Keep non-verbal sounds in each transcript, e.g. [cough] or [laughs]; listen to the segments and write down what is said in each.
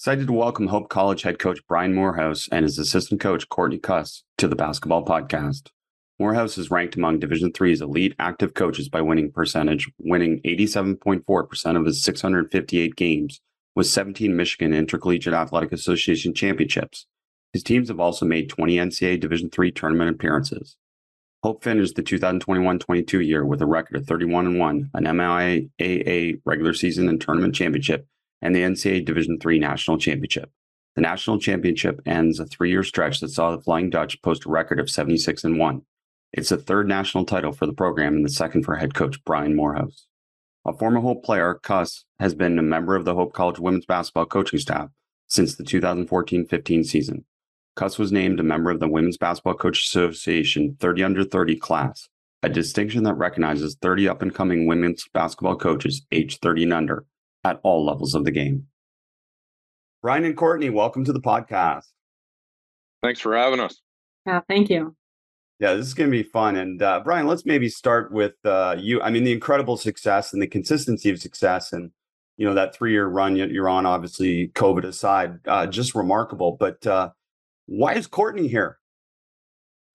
Excited to welcome Hope College head coach Brian Morehouse and his assistant coach Courtney Kust to the Basketball Podcast. Morehouse is ranked among Division III's elite active coaches by winning percentage, winning 87.4% of his 658 games with 17 Michigan Intercollegiate Athletic Association championships. His teams have also made 20 NCAA Division III tournament appearances. Hope finished the 2021-22 year with a record of 31 and 1, an MIAA regular season and tournament championship, and the NCAA Division III national championship. The national championship ends a three-year stretch that saw the Flying Dutch post a record of 76 and 1. It's the third national title for the program and the second for head coach Brian Morehouse. A former Hope player, Kust, has been a member of the Hope College women's basketball coaching staff since the 2014-15 season. Kust was named a member of the Women's Basketball Coach Association 30 under 30 class, a distinction that recognizes 30 up and coming women's basketball coaches aged 30 and under at all levels of the game. Brian and Courtney, welcome to the podcast. Thanks for having us. Yeah, thank you. Yeah, this is going to be fun. And uh, Brian, let's maybe start with uh, you. I mean, the incredible success and the consistency of success, and you know that three-year run you're on. Obviously, COVID aside, uh, just remarkable. But uh, why is Courtney here?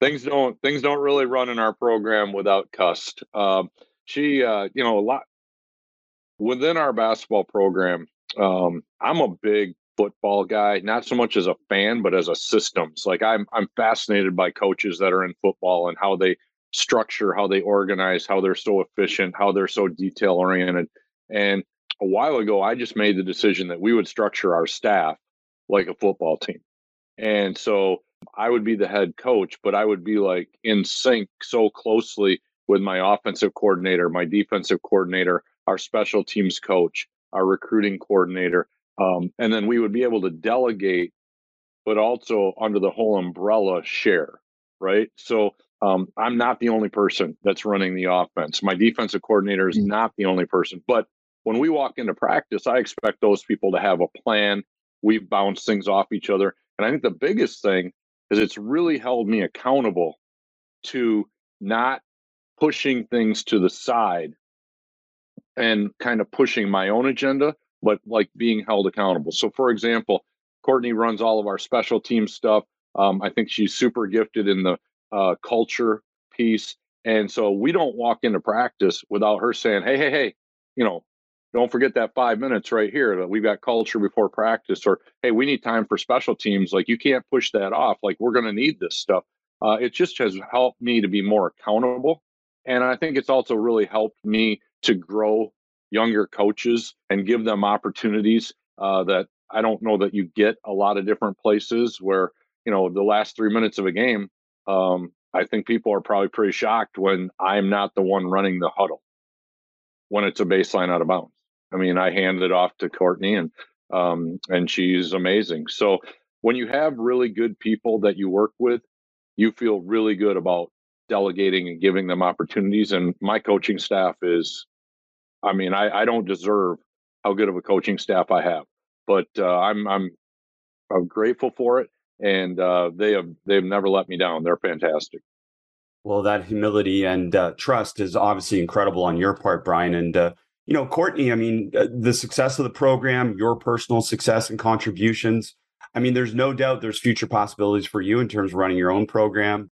Things don't things don't really run in our program without Kust. Um, she, uh, you know, a lot within our basketball program. Um, I'm a big football guy, not so much as a fan, but as a systems. Like I'm I'm fascinated by coaches that are in football and how they structure, how they organize, how they're so efficient, how they're so detail oriented. And a while ago, I just made the decision that we would structure our staff like a football team. And so I would be the head coach, but I would be like in sync so closely with my offensive coordinator, my defensive coordinator, our special teams coach, our recruiting coordinator. Um, and then we would be able to delegate, but also under the whole umbrella share, right? So um, I'm not the only person that's running the offense. My defensive coordinator is mm. not the only person. But when we walk into practice, I expect those people to have a plan. We bounce things off each other. And I think the biggest thing is it's really held me accountable to not pushing things to the side and kind of pushing my own agenda, but like being held accountable. So, for example, Courtney runs all of our special team stuff. Um, I think she's super gifted in the uh, culture piece. And so we don't walk into practice without her saying, hey, hey, hey, you know, don't forget that five minutes right here that we've got culture before practice or hey we need time for special teams like you can't push that off like we're going to need this stuff uh, it just has helped me to be more accountable and i think it's also really helped me to grow younger coaches and give them opportunities uh, that i don't know that you get a lot of different places where you know the last three minutes of a game um, i think people are probably pretty shocked when i'm not the one running the huddle when it's a baseline out of bounds I mean, I handed it off to Courtney and um, and she's amazing. So when you have really good people that you work with, you feel really good about delegating and giving them opportunities. And my coaching staff is, I mean, I, I don't deserve how good of a coaching staff I have, but uh, I'm I'm I'm grateful for it, and uh, they have they've never let me down. They're fantastic. Well, that humility and uh, trust is obviously incredible on your part, Brian. And uh, you know, Courtney, I mean, uh, the success of the program, your personal success and contributions. I mean, there's no doubt there's future possibilities for you in terms of running your own program.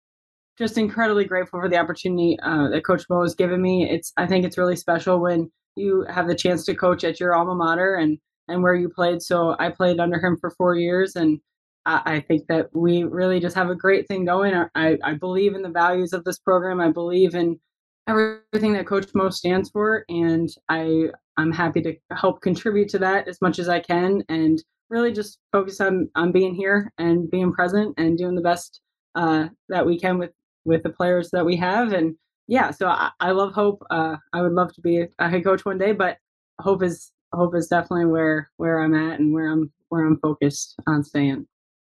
Just incredibly grateful for the opportunity uh, that Coach Mo has given me. It's I think it's really special when you have the chance to coach at your alma mater and and where you played. So I played under him for four years, and I, I think that we really just have a great thing going. I, I believe in the values of this program. I believe in everything that Coach Mo stands for, and I I'm happy to help contribute to that as much as I can, and really just focus on on being here and being present and doing the best uh, that we can with with the players that we have, and yeah, so I, I love Hope. Uh, I would love to be a head coach one day, but Hope is hope is definitely where where I'm at and where I'm where I'm focused on staying.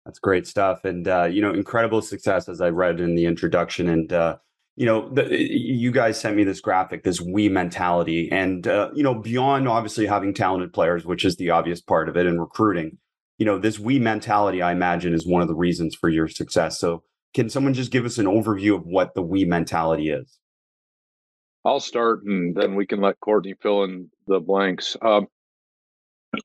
That's great stuff, and uh, you know, incredible success as I read in the introduction, and uh, you know, the, you guys sent me this graphic, this we mentality, and uh, you know, beyond obviously having talented players, which is the obvious part of it, and recruiting, you know, this we mentality, I imagine, is one of the reasons for your success. So, can someone just give us an overview of what the we mentality is? I'll start, and then we can let Courtney fill in the blanks. Um,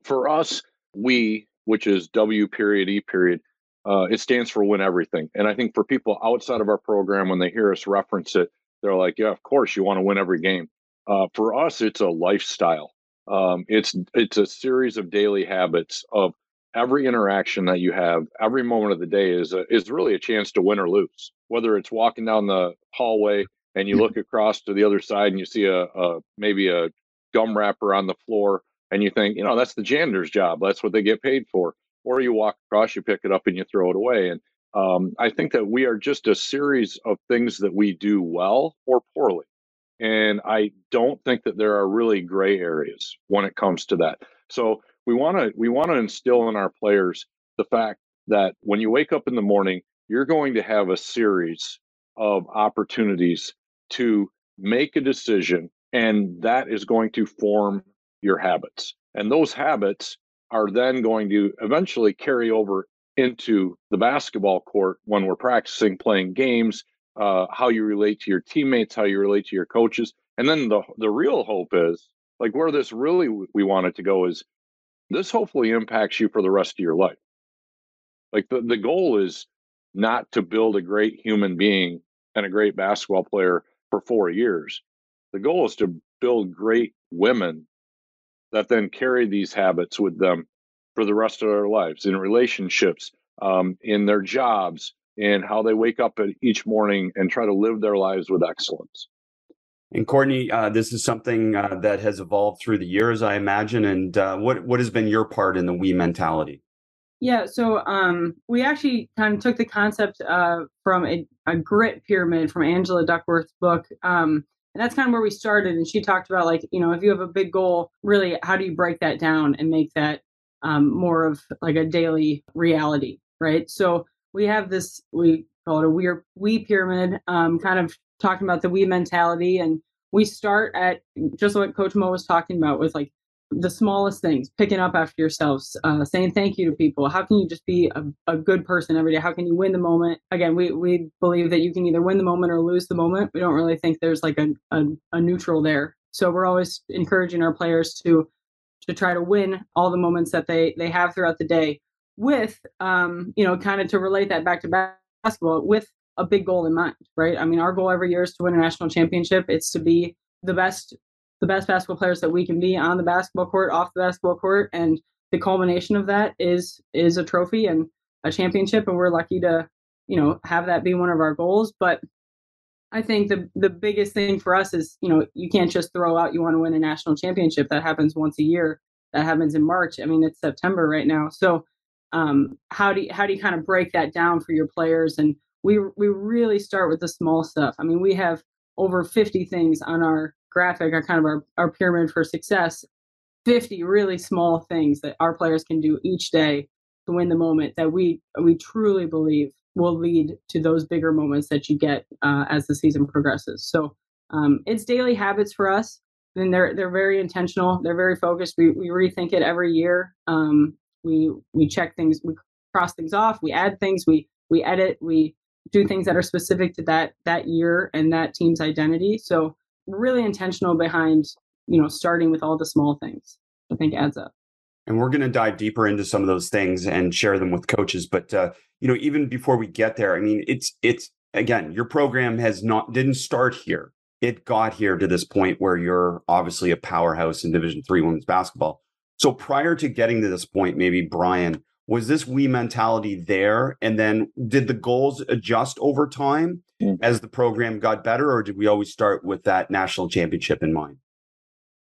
for us, we, which is W period E period, uh, it stands for win everything. And I think for people outside of our program, when they hear us reference it, they're like, yeah, of course you want to win every game. Uh, for us, it's a lifestyle. Um, it's it's a series of daily habits of every interaction that you have, every moment of the day is a, is really a chance to win or lose. Whether it's walking down the hallway and you look across to the other side and you see a, a maybe a gum wrapper on the floor and you think, you know, that's the janitor's job. That's what they get paid for or you walk across, you pick it up, and you throw it away. And um, I think that we are just a series of things that we do well or poorly. And I don't think that there are really gray areas when it comes to that. So we want to we want to instill in our players the fact that when you wake up in the morning, you're going to have a series of opportunities to make a decision, and that is going to form your habits. And those habits are then going to eventually carry over into the basketball court when we're practicing playing games, uh, how you relate to your teammates, how you relate to your coaches. And then the the real hope is like where this really we want it to go is this hopefully impacts you for the rest of your life. Like the, the goal is not to build a great human being and a great basketball player for four years. The goal is to build great women that then carry these habits with them for the rest of their lives in relationships, um, in their jobs, in how they wake up each morning and try to live their lives with excellence. And Courtney, uh, this is something uh, that has evolved through the years, I imagine. And uh, what what has been your part in the we mentality? Yeah, so um, we actually kind of took the concept uh, from a, a, grit pyramid from Angela Duckworth's book. Um, and that's kind of where we started. And she talked about like, you know, if you have a big goal, really, how do you break that down and make that um, more of like a daily reality, right? So we have this, we call it a we, we pyramid, um, kind of talking about the we mentality. And we start at just what Coach Mo was talking about with like the smallest things, picking up after yourselves, uh, saying thank you to people. How can you just be a, a, good person every day? How can you win the moment? Again, we, we believe that you can either win the moment or lose the moment. We don't really think there's like a, a, a neutral there. So we're always encouraging our players to to try to win all the moments that they they have throughout the day with um you know kind of to relate that back to basketball with a big goal in mind right i mean our goal every year is to win a national championship it's to be the best the best basketball players that we can be on the basketball court, off the basketball court, and the culmination of that is is a trophy and a championship, and we're lucky to you know have that be one of our goals. But I think the the biggest thing for us is you know you can't just throw out you want to win a national championship that happens once a year that happens in March. I mean it's September right now, so um, how do you, how do you kind of break that down for your players? And we we really start with the small stuff. I mean we have over 50 things on our graphic, our kind of our, our pyramid for success, 50 really small things that our players can do each day to win the moment that we we truly believe will lead to those bigger moments that you get uh, as the season progresses. So um, it's daily habits for us, and they're they're very intentional. They're very focused. We we rethink it every year. Um, we we check things. We cross things off. We add things. We we edit. We do things that are specific to that that year and that team's identity. So really intentional behind you know starting with all the small things i think adds up. And we're going to dive deeper into some of those things and share them with coaches but uh, you know even before we get there i mean it's it's again your program has not didn't start here. It got here to this point where you're obviously a powerhouse in division three women's basketball. So prior to getting to this point maybe brian was this we mentality there? And then did the goals adjust over time mm. as the program got better or did we always start with that national championship in mind?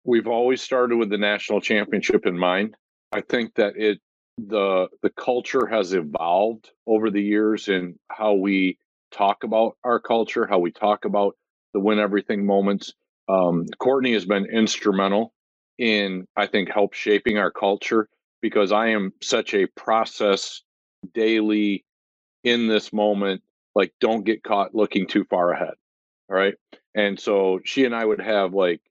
We've always started with the national championship in mind. I think that it the the culture has evolved over the years in how we talk about our culture how we talk about the win everything moments. Um, courtney has been instrumental in I think help shaping our culture because I am such a process daily in this moment like don't get caught looking too far ahead all right? And so she and i would have like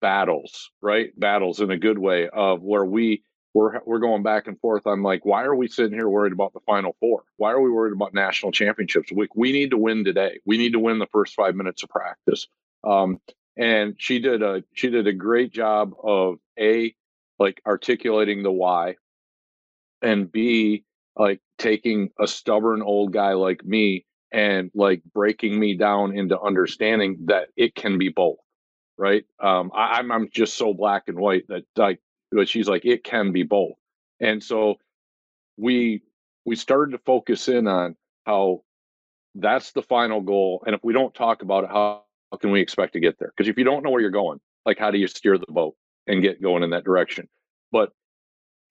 battles right? Battles in a good way of where we we're we're going back and forth i'm like why are we sitting here worried about the final four? Why are we worried about national championships? We, we need to win today. We need to win the first five minutes of practice. Um, and she did a she did a great job of a like articulating the why and b like taking a stubborn old guy like me and like breaking me down into understanding that it can be both right? Um I, am I'm, I'm just so black and white that like but she's like it can be both. And so we we started to focus in on how that's the final goal and if we don't talk about it how, how can we expect to get there? Because if you don't know where you're going like how do you steer the boat and get going in that direction. But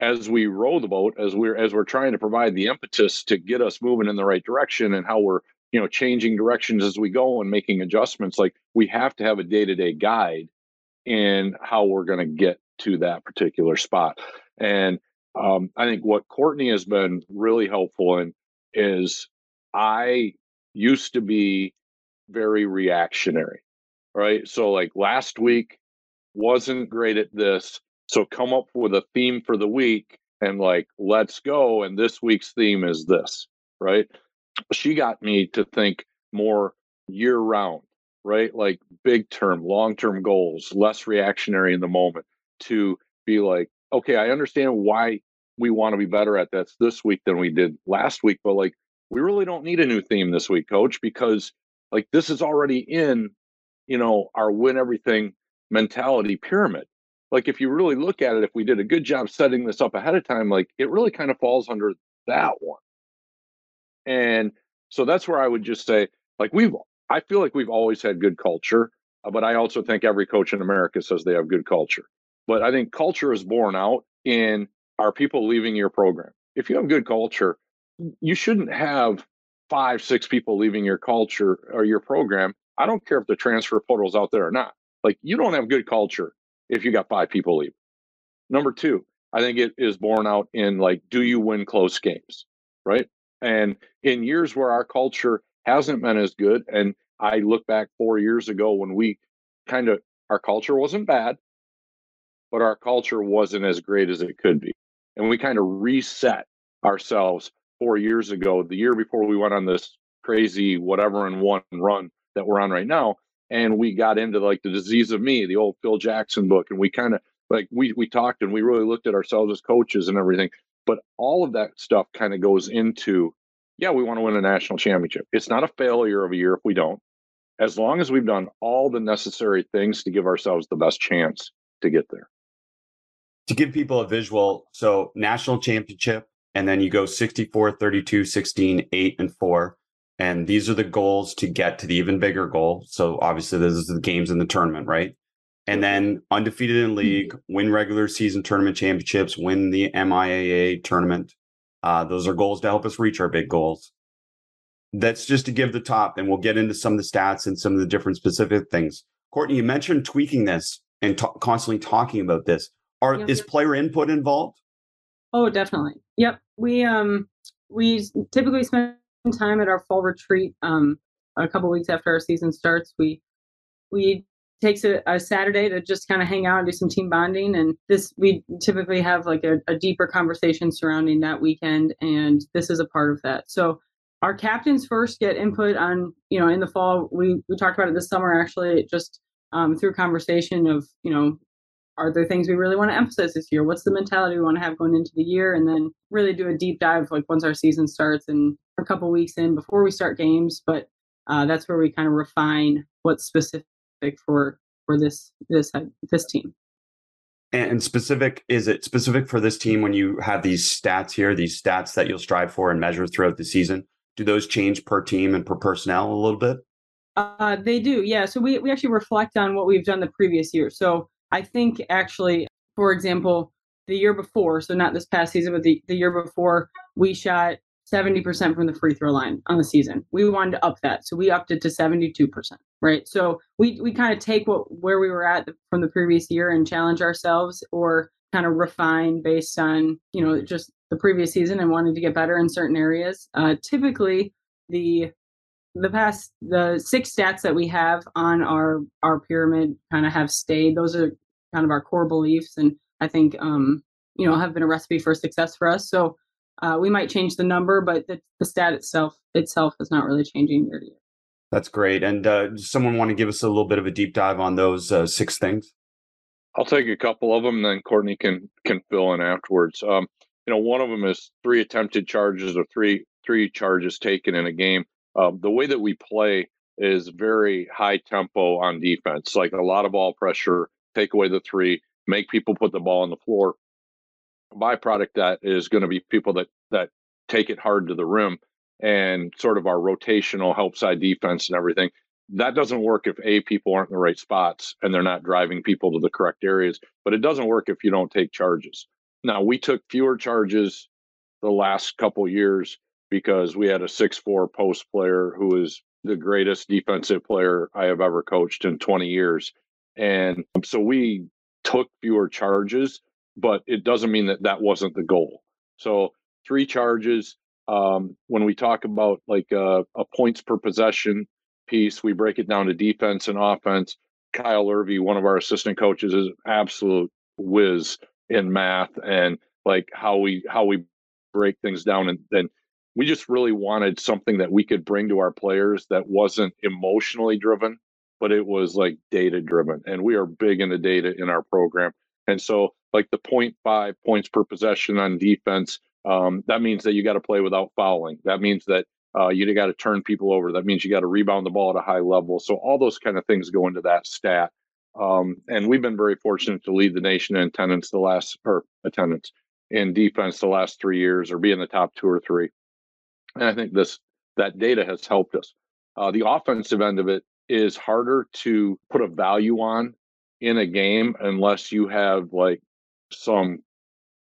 as we row the boat as we're as we're trying to provide the impetus to get us moving in the right direction and how we're you know changing directions as we go and making adjustments like we have to have a day-to-day guide in how we're going to get to that particular spot. And um, i think what courtney has been really helpful in is i used to be very reactionary right? So like last week wasn't great at this so come up with a theme for the week and like, let's go. And this week's theme is this, right? She got me to think more year round, right? Like big term, long term goals, less reactionary in the moment to be like, okay, I understand why we want to be better at this this week than we did last week, but like, we really don't need a new theme this week, coach, because like this is already in, you know, our win everything mentality pyramid. Like if you really look at it if we did a good job setting this up ahead of time like it really kind of falls under that one. And so that's where i would just say like we've i feel like we've always had good culture uh, but i also think every coach in america says they have good culture. But i think culture is born out in our people leaving your program? If you have good culture you shouldn't have five six people leaving your culture or your program. I don't care if the transfer portal's out there or not like you don't have good culture if you got five people leave. Number two, I think it is borne out in like, do you win close games? Right. And in years where our culture hasn't been as good, and I look back four years ago when we kind of, our culture wasn't bad, but our culture wasn't as great as it could be. And we kind of reset ourselves four years ago, the year before we went on this crazy whatever and one run that we're on right now and we got into like the disease of me, the old Phil Jackson book, and we kind of like we we talked and we really looked at ourselves as coaches and everything. But all of that stuff kind of goes into, yeah, we want to win a national championship. It's not a failure of a year if we don't, as long as we've done all the necessary things to give ourselves the best chance to get there. To give people a visual, so national championship, and then you go 64, 32, 16, 8, and 4 and these are the goals to get to the even bigger goal. So obviously, this is the games in the tournament, right? And then undefeated in league, win regular season tournament championships, win the MIAA tournament. Uh, those are goals to help us reach our big goals. That's just to give the top, and we'll get into some of the stats and some of the different specific things. Courtney, you mentioned tweaking this and t- constantly talking about this. Are yep. is player input involved? Oh, definitely. Yep. We um we typically spend time at our fall retreat um, a couple weeks after our season starts. We we takes a, a Saturday to just kind of hang out and do some team bonding. And this we typically have like a, a deeper conversation surrounding that weekend, and this is a part of that. So our captains first get input on you know in the fall we we talked about it this summer actually just um, through conversation of you know are there things we really want to emphasize this year? What's the mentality we want to have going into the year? And then really do a deep dive like once our season starts and a couple weeks in before we start games. But uh, that's where we kind of refine what's specific for for this this uh, this team. And specific is it specific for this team when you have these stats here, these stats that you'll strive for and measure throughout the season? Do those change per team and per personnel a little bit? Uh, they do, yeah. So we, we actually reflect on what we've done the previous year. So I think actually, for example, the year before, so not this past season, but the, the year before, we shot 70% from the free throw line on the season. We wanted to up that. So we upped it to 72%, right? So we we kind of take what where we were at from the previous year and challenge ourselves or kind of refine based on, you know, just the previous season and wanting to get better in certain areas. Uh, typically the the past the six stats that we have on our our pyramid kind of have stayed. Those are kind of our core beliefs and I think um, you know, have been a recipe for success for us. So uh, we might change the number, but the, the stat itself itself is not really changing year to year. That's great. And uh, someone want to give us a little bit of a deep dive on those uh, six things? I'll take a couple of them, then Courtney can can fill in afterwards. Um, you know, one of them is three attempted charges or three three charges taken in a game. Um, the way that we play is very high tempo on defense, like a lot of ball pressure, take away the three, make people put the ball on the floor byproduct that is going to be people that that take it hard to the rim and sort of our rotational help side defense and everything. That doesn't work if A, people aren't in the right spots and they're not driving people to the correct areas, but it doesn't work if you don't take charges. Now, we took fewer charges the last couple years because we had a six-four post player who is the greatest defensive player I have ever coached in 20 years. And so we took fewer charges but it doesn't mean that that wasn't the goal. So three charges. Um, when we talk about like a, a, points per possession piece, we break it down to defense and offense. Kyle Irvy, one of our assistant coaches, is an absolute whiz in math and like how we how we break things down. And then we just really wanted something that we could bring to our players that wasn't emotionally driven, but it was like data driven. And we are big into data in our program. And so like the 0.5 points per possession on defense, um, that means that you got to play without fouling. That means that uh, you got to turn people over. That means you got to rebound the ball at a high level. So all those kind of things go into that stat. Um, and we've been very fortunate to lead the nation in attendance the last or attendance in defense the last three years, or be in the top two or three. And I think this that data has helped us. Uh, the offensive end of it is harder to put a value on in a game unless you have like some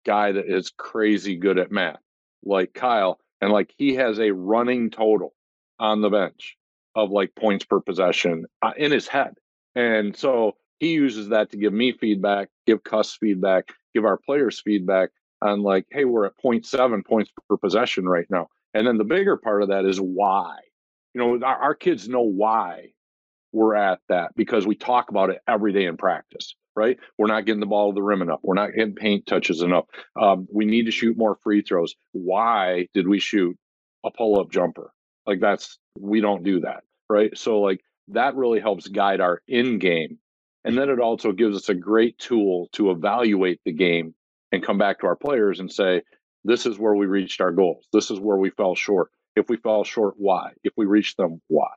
guy that is crazy good at math, like Kyle, and like he has a running total on the bench of like points per possession uh, in his head. And so he uses that to give me feedback, give Kust feedback, give our players feedback on like, hey, we're at 0.7 points per possession right now. And then the bigger part of that is why. You know, our, our kids know why we're at that because we talk about it every day in practice right? We're not getting the ball to the rim enough. We're not getting paint touches enough. Um, we need to shoot more free throws. Why did we shoot a pull up jumper? Like that's, we don't do that, right? So, like, that really helps guide our in game. And then it also gives us a great tool to evaluate the game and come back to our players and say, this is where we reached our goals. This is where we fell short. If we fell short, why? If we reached them, why?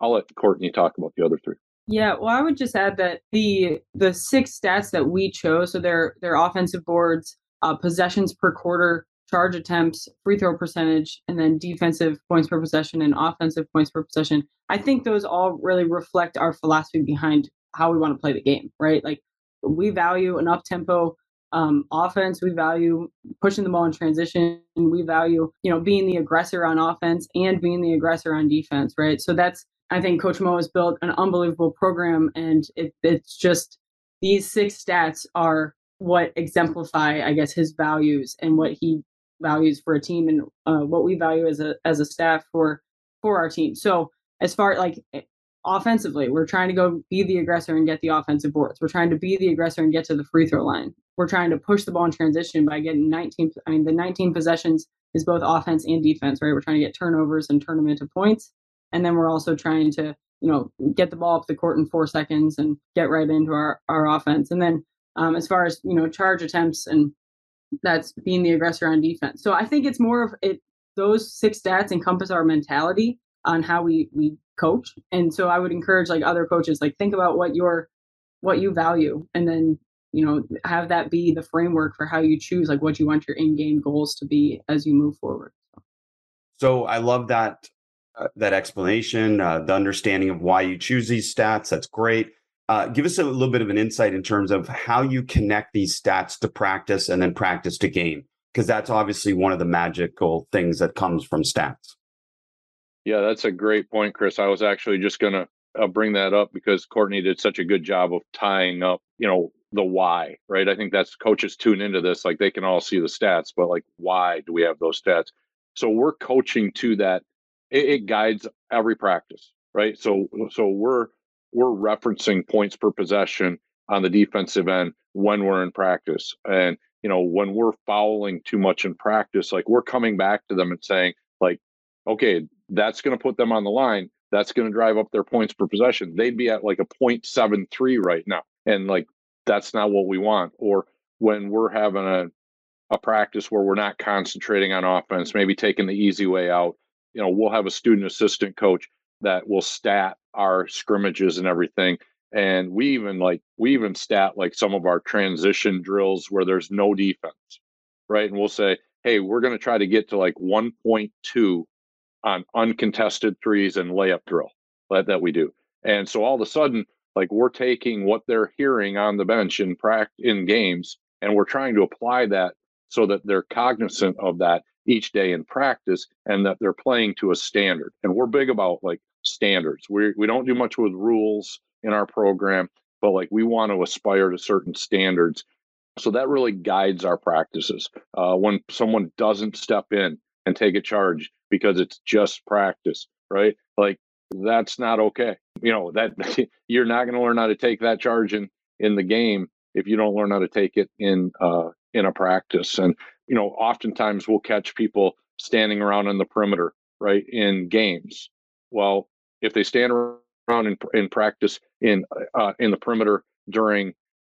I'll let Courtney talk about the other three. Yeah, well, I would just add that the the six stats that we chose, so they're they're offensive boards, uh, possessions per quarter, charge attempts, free throw percentage, and then defensive points per possession and offensive points per possession. I think those all really reflect our philosophy behind how we want to play the game, right? Like we value an up tempo um, offense. We value pushing the ball in transition. We value, you know, being the aggressor on offense and being the aggressor on defense, right? So that's I think Coach Mo has built an unbelievable program, and it, it's just these six stats are what exemplify, I guess, his values and what he values for a team, and uh, what we value as a as a staff for for our team. So as far like offensively, we're trying to go be the aggressor and get the offensive boards. We're trying to be the aggressor and get to the free throw line. We're trying to push the ball in transition by getting 19. I mean, the 19 possessions is both offense and defense, right? We're trying to get turnovers and turn them into points. And then we're also trying to, you know, get the ball up the court in four seconds and get right into our, our offense. And then um, as far as, you know, charge attempts and that's being the aggressor on defense. So I think it's more of it, those six stats encompass our mentality on how we, we coach. And so I would encourage like other coaches, like think about what your, what you value and then you know have that be the framework for how you choose like what you want your in-game goals to be as you move forward so i love that uh, that explanation, uh, the understanding of why you choose these stats. That's great. Uh, give us a little bit of an insight in terms of how you connect these stats to practice and then practice to game. because that's obviously one of the magical things that comes from stats. Yeah, that's a great point, Chris. I was actually just going to uh, bring that up because Courtney did such a good job of tying up, you know, the why, right? I think that's coaches tune into this, like they can all see the stats, but like, why do we have those stats? So we're coaching to that. It, it guides every practice, right? So, so we're we're referencing points per possession on the defensive end when we're in practice, and you know, when we're fouling too much in practice, like we're coming back to them and saying, like, okay, that's going to put them on the line. That's going to drive up their points per possession. They'd be at like a 0.73 right now. And like, that's not what we want. Or when we're having a, a practice where we're not concentrating on offense, maybe taking the easy way out, you know, we'll have a student assistant coach that will stat our scrimmages and everything. And we even like, we even stat like some of our transition drills where there's no defense, right? And we'll say, hey, we're going to try to get to like 1.2 on uncontested threes and layup drill that, that we do. And so all of a sudden, like we're taking what they're hearing on the bench in practice in games, and we're trying to apply that so that they're cognizant of that each day in practice and that they're playing to a standard. And we're big about like standards. We we don't do much with rules in our program, but like we want to aspire to certain standards. So that really guides our practices. Uh, when someone doesn't step in and take a charge, because it's just practice, right? Like that's not okay. You know, that [laughs] you're not going to learn how to take that charge in in the game if you don't learn how to take it in uh in a practice. And you know, oftentimes we'll catch people standing around in the perimeter, right, in games. Well, if they stand around in in practice in uh, in the perimeter during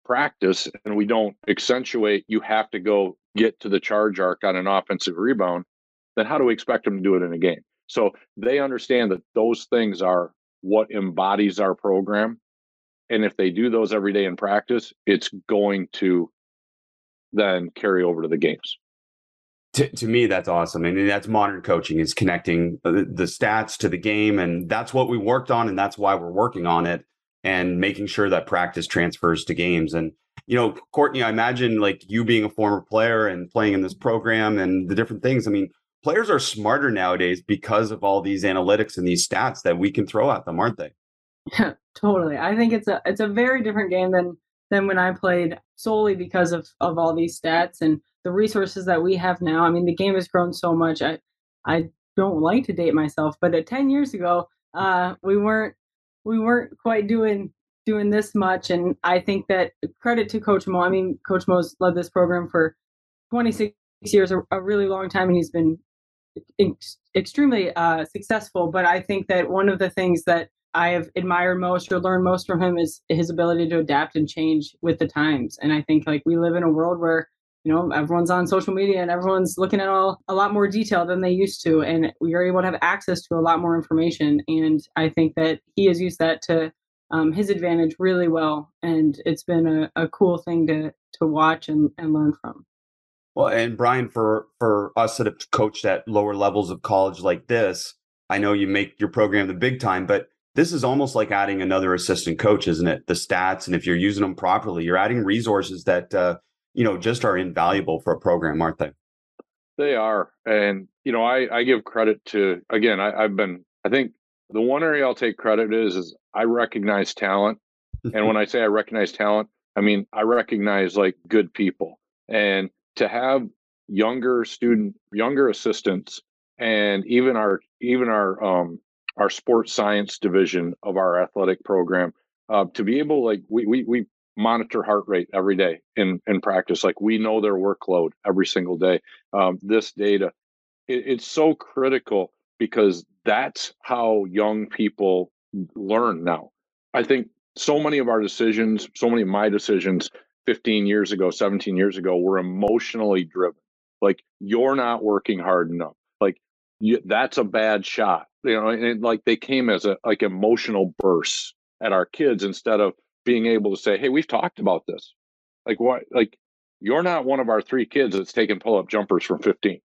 practice and we don't accentuate you have to go get to the charge arc on an offensive rebound then how do we expect them to do it in a game? So they understand that those things are what embodies our program. And if they do those every day in practice, it's going to then carry over to the games. To, to me, that's awesome. And that's modern coaching is connecting the, the stats to the game. And that's what we worked on. And that's why we're working on it and making sure that practice transfers to games. And, you know, Courtney, I imagine like you being a former player and playing in this program and the different things. I mean, players are smarter nowadays because of all these analytics and these stats that we can throw at them, aren't they? Yeah, [laughs] totally. I think it's a it's a very different game than than when I played solely because of of all these stats and the resources that we have now. I mean, the game has grown so much. I I don't like to date myself, but at 10 years ago, uh, we weren't we weren't quite doing doing this much and I think that credit to Coach Mo. I mean, Coach Mo's led this program for 26 years, a, a really long time, and he's been ex- extremely uh, successful. But I think that one of the things that I have admired most or learned most from him is his ability to adapt and change with the times. And I think like we live in a world where you know everyone's on social media and everyone's looking at all a lot more detail than they used to, and we are able to have access to a lot more information. And I think that he has used that to um, his advantage really well, and it's been a, a cool thing to to watch and, and learn from. Well, and Brian, for for us that have coached at lower levels of college like this, I know you make your program the big time, but this is almost like adding another assistant coach, isn't it? The stats, and if you're using them properly, you're adding resources that uh, you know just are invaluable for a program, aren't they? They are, and you know, I I give credit to again. I, I've been. I think the one area I'll take credit is is I recognize talent, and when I say I recognize talent, I mean I recognize like good people, and to have younger student younger assistants and even our even our um our sports science division of our athletic program uh, to be able like we, we we monitor heart rate every day in in practice. Like we know their workload every single day. Um, this data it, it's so critical because that's how young people learn now. I think so many of our decisions so many of my decisions 15 years ago, 17 years ago we were emotionally driven. Like you're not working hard enough. Like you, that's a bad shot. You know, and, like they came as a like emotional bursts at our kids instead of being able to say, "Hey, we've talked about this." Like what? Like you're not one of our three kids that's taking pull-up jumpers from 15.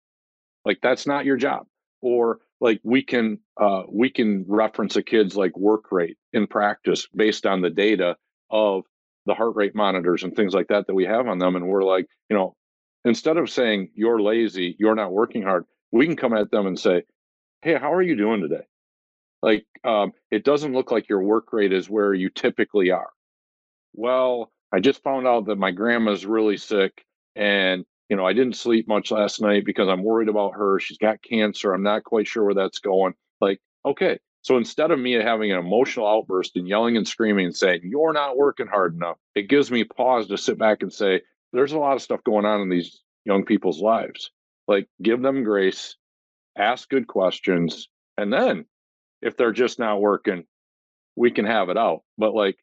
Like that's not your job. Or like we can uh, we can reference a kid's like work rate in practice based on the data of the heart rate monitors and things like that that we have on them and we're like you know instead of saying you're lazy, you're not working hard, we can come at them and say, Hey, how are you doing today? Like, um, it doesn't look like your work rate is where you typically are. Well, I just found out that my grandma's really sick and you know, I didn't sleep much last night because I'm worried about her. She's got cancer. I'm not quite sure where that's going. Like, okay. So instead of me having an emotional outburst and yelling and screaming and saying, You're not working hard enough, it gives me pause to sit back and say, There's a lot of stuff going on in these young people's lives. Like, give them grace, ask good questions, and then if they're just not working, we can have it out. But like,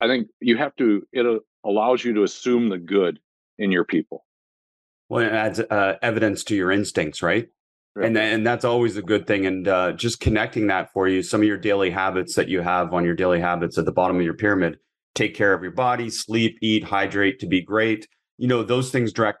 I think you have to, it allows you to assume the good in your people. Well, it adds uh, evidence to your instincts, right? Right. And and that's always a good thing. And uh, just connecting that for you, some of your daily habits that you have on your daily habits at the bottom of your pyramid: take care of your body, sleep, eat, hydrate to be great. You know those things direct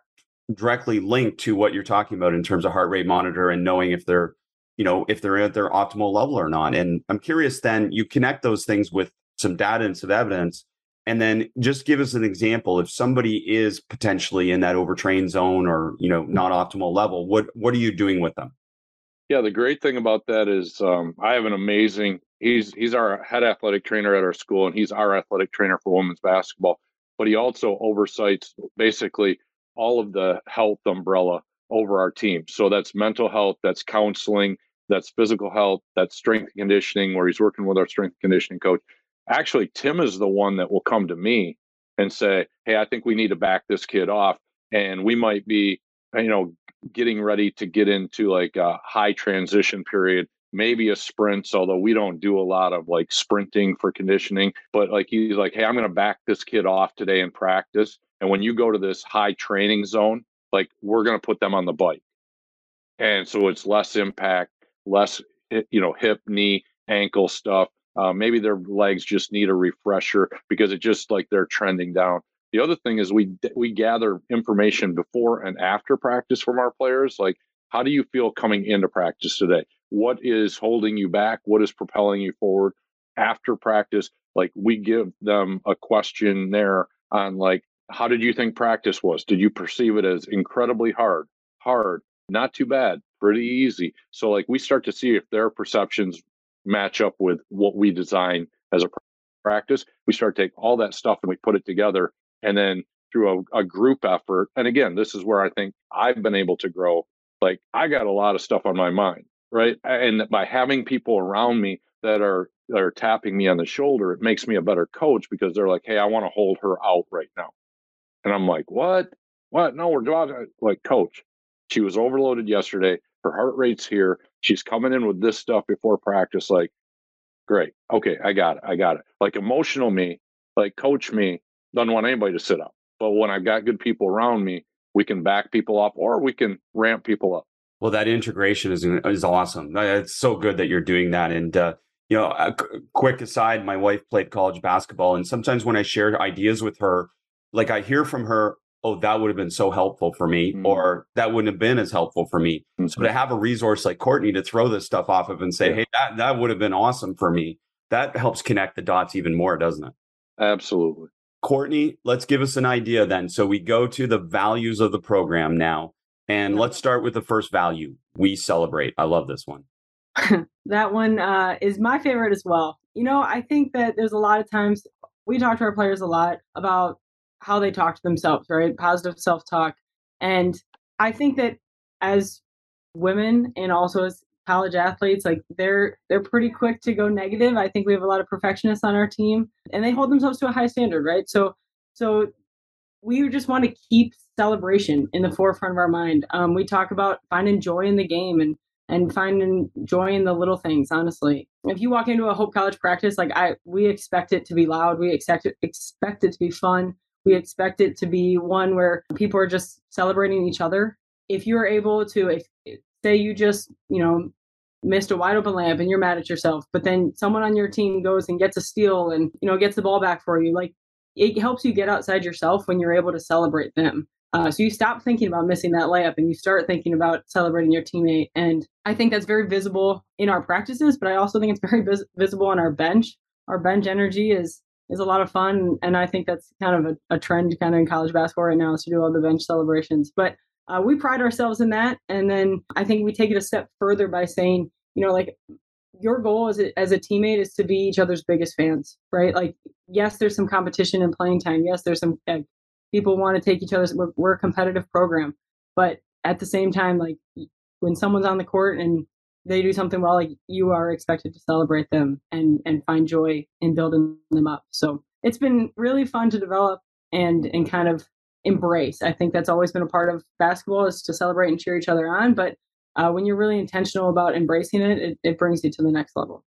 directly linked to what you're talking about in terms of heart rate monitor and knowing if they're you know if they're at their optimal level or not. And I'm curious. Then you connect those things with some data and some evidence and then just give us an example if somebody is potentially in that overtrained zone or you know not optimal level what what are you doing with them? Yeah the great thing about that is um, i have an amazing he's he's our head athletic trainer at our school and he's our athletic trainer for women's basketball but he also oversights basically all of the health umbrella over our team. So that's mental health that's counseling that's physical health that's strength conditioning where he's working with our strength conditioning coach actually tim is the one that will come to me and say hey i think we need to back this kid off and we might be uh, you know getting ready to get into like a high transition period maybe a sprints although we don't do a lot of like sprinting for conditioning but like he's like hey i'm going to back this kid off today in practice and when you go to this high training zone like we're going to put them on the bike. And so it's less impact less eh, you know hip knee ankle stuff uh, maybe their legs just need a refresher because it just like they're trending down. The other thing is we we gather information before and after practice from our players. Like, how do you feel coming into practice today? What is holding you back? What is propelling you forward? After practice, like we give them a question there on like, how did you think practice was? Did you perceive it as incredibly hard, hard, not too bad, pretty easy? So like we start to see if their perceptions match up with what we design as a practice. We start to take all that stuff and we put it together. And then through a, a group effort, and again, this is where I think I've been able to grow. Like I got a lot of stuff on my mind, right? And by having people around me that are that are tapping me on the shoulder, it makes me a better coach because they're like, "Hey, I want to hold her out right now," and I'm like, "What? What? No, we're like coach. She was overloaded yesterday. Her heart rate's here. She's coming in with this stuff before practice. Like, great. Okay, I got it. I got it. Like emotional me, like coach me, doesn't want anybody to sit up. But when I've got good people around me, we can back people up or we can ramp people up. Well, that integration is is awesome. It's so good that you're doing that. And uh, you know, a quick aside, my wife played college basketball, and sometimes when I share ideas with her, like I hear from her, oh, that would have been so helpful for me, mm-hmm. or that wouldn't have been as helpful for me. Mm-hmm. So to have a resource like Courtney to throw this stuff off of and say, yeah. hey, that, that would have been awesome for me, that helps connect the dots even more, doesn't it? Absolutely. Courtney, let's give us an idea then. So we go to the values of the program now. And let's start with the first value we celebrate. I love this one. [laughs] that one uh, is my favorite as well. You know, I think that there's a lot of times we talk to our players a lot about how they talk to themselves, right? Positive self talk. And I think that as women and also as college athletes, like they're they're pretty quick to go negative. I think we have a lot of perfectionists on our team and they hold themselves to a high standard, right? So so we just want to keep celebration in the forefront of our mind. Um, we talk about finding joy in the game and and finding joy in the little things honestly if you walk into a hope college practice like i we expect it to be loud we expect it expect it to be fun we expect it to be one where people are just celebrating each other. If you're able to, if say you just, you know, missed a wide open layup and you're mad at yourself, but then someone on your team goes and gets a steal and, you know, gets the ball back for you, like it helps you get outside yourself when you're able to celebrate them. Uh, so you stop thinking about missing that layup and you start thinking about celebrating your teammate. And I think that's very visible in our practices, but I also think it's very vis- visible on our bench. Our bench energy is is a lot of fun. And I think that's kind of a, a trend kind of in college basketball right now is to do all the bench celebrations. But uh, we pride ourselves in that. And then I think we take it a step further by saying, you know, like your goal as a, as a teammate is to be each other's biggest fans, right? Like, yes, there's some competition in playing time. Yes, there's some uh, people want to take each other's, we're, we're a competitive program. But at the same time, like when someone's on the court and they do something well, like you are expected to celebrate them and and find joy in building them up. So it's been really fun to develop and and kind of embrace. I think that's always been a part of basketball is to celebrate and cheer each other on. But uh, when you're really intentional about embracing it, it, it brings you to the next level.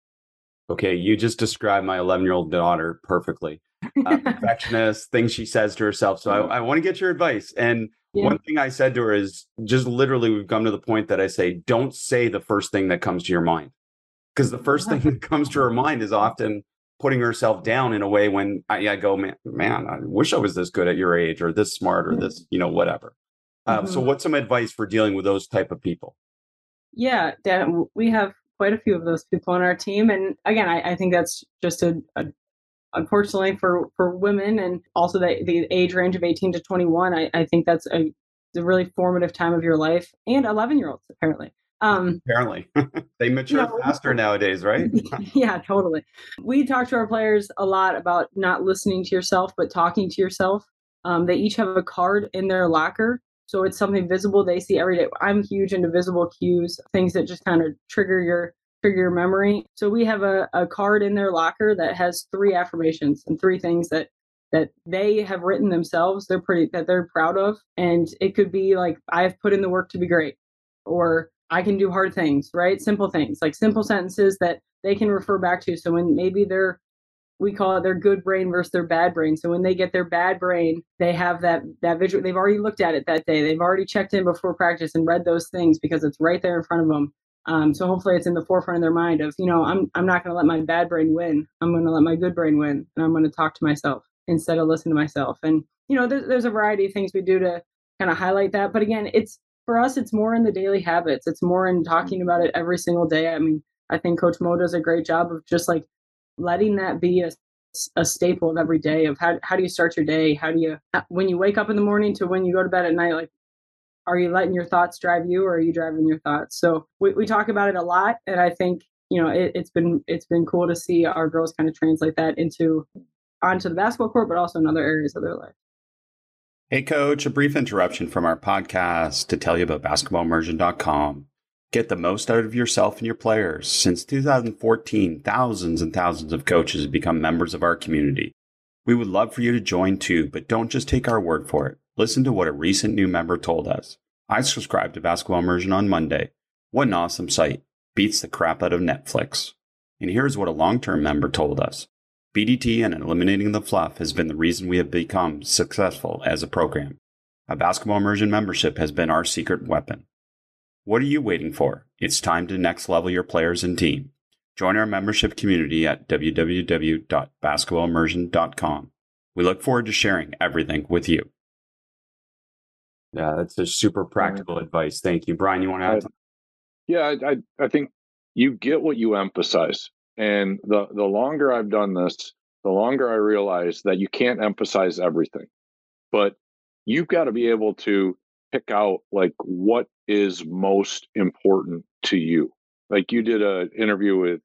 Okay, you just described my 11 year old daughter perfectly. Uh, [laughs] perfectionist, things she says to herself. So I, I want to get your advice. And yeah. one thing I said to her is just literally, we've come to the point that I say, don't say the first thing that comes to your mind. Because the first thing [laughs] that comes to her mind is often putting herself down in a way when I, I, go, man, man, I wish I was this good at your age or this smart or this, you know, whatever. Uh, mm-hmm. So, what's some advice for dealing with those type of people? Yeah, Dan, we have quite a few of those people on our team, and again, I, I think that's just a, a, unfortunately for for women and also the, the age range of 18 to 21 i, I think that's a, a really formative time of your life and 11 year olds apparently. Um, apparently. [laughs] They mature know, faster nowadays right? [laughs] Yeah totally. We talk to our players a lot about not listening to yourself but talking to yourself. Um, they each have a card in their locker so it's something visible they see every day. I'm huge into visible cues things that just kind of trigger your trigger your memory. So we have a, a card in their locker that has three affirmations and three things that that they have written themselves they're pretty that they're proud of. And it could be like i've put in the work to be great or i can do hard things right? Simple things like simple sentences that they can refer back to. So when maybe they're we call it their good brain versus their bad brain. So when they get their bad brain they have that that visual they've already looked at it that day. They've already checked in before practice and read those things because it's right there in front of them um, so hopefully it's in the forefront of their mind of, you know, I'm I'm not going to let my bad brain win. I'm going to let my good brain win, and I'm going to talk to myself instead of listen to myself. And you know, there's there's a variety of things we do to kind of highlight that. But again, it's for us, it's more in the daily habits. It's more in talking about it every single day. I mean, I think Coach Mo does a great job of just like letting that be a a staple of every day of how how do you start your day? How do you when you wake up in the morning to when you go to bed at night? Like are you letting your thoughts drive you or are you driving your thoughts? So we, we talk about it a lot and i think you know it, it's been it's been cool to see our girls kind of translate that into onto the basketball court but also in other areas of their life. Hey coach a brief interruption from our podcast to tell you about basketballimmersion.com get the most out of yourself and your players. Since 2014 thousands and thousands of coaches have become members of our community. We would love for you to join too but don't just take our word for it Listen to what a recent new member told us. I subscribed to Basketball Immersion on Monday. What an awesome site. Beats the crap out of Netflix. And here's what a long term member told us BDT and eliminating the fluff has been the reason we have become successful as a program. A basketball immersion membership has been our secret weapon. What are you waiting for? It's time to next level your players and team. Join our membership community at www.basketballimmersion.com. We look forward to sharing everything with you. Yeah, that's a super practical yeah. advice. Thank you, Brian. You want to add? I, yeah, I, I think you get what you emphasize, and the the longer I've done this, the longer I realize that you can't emphasize everything, but you've got to be able to pick out like what is most important to you. Like you did an interview with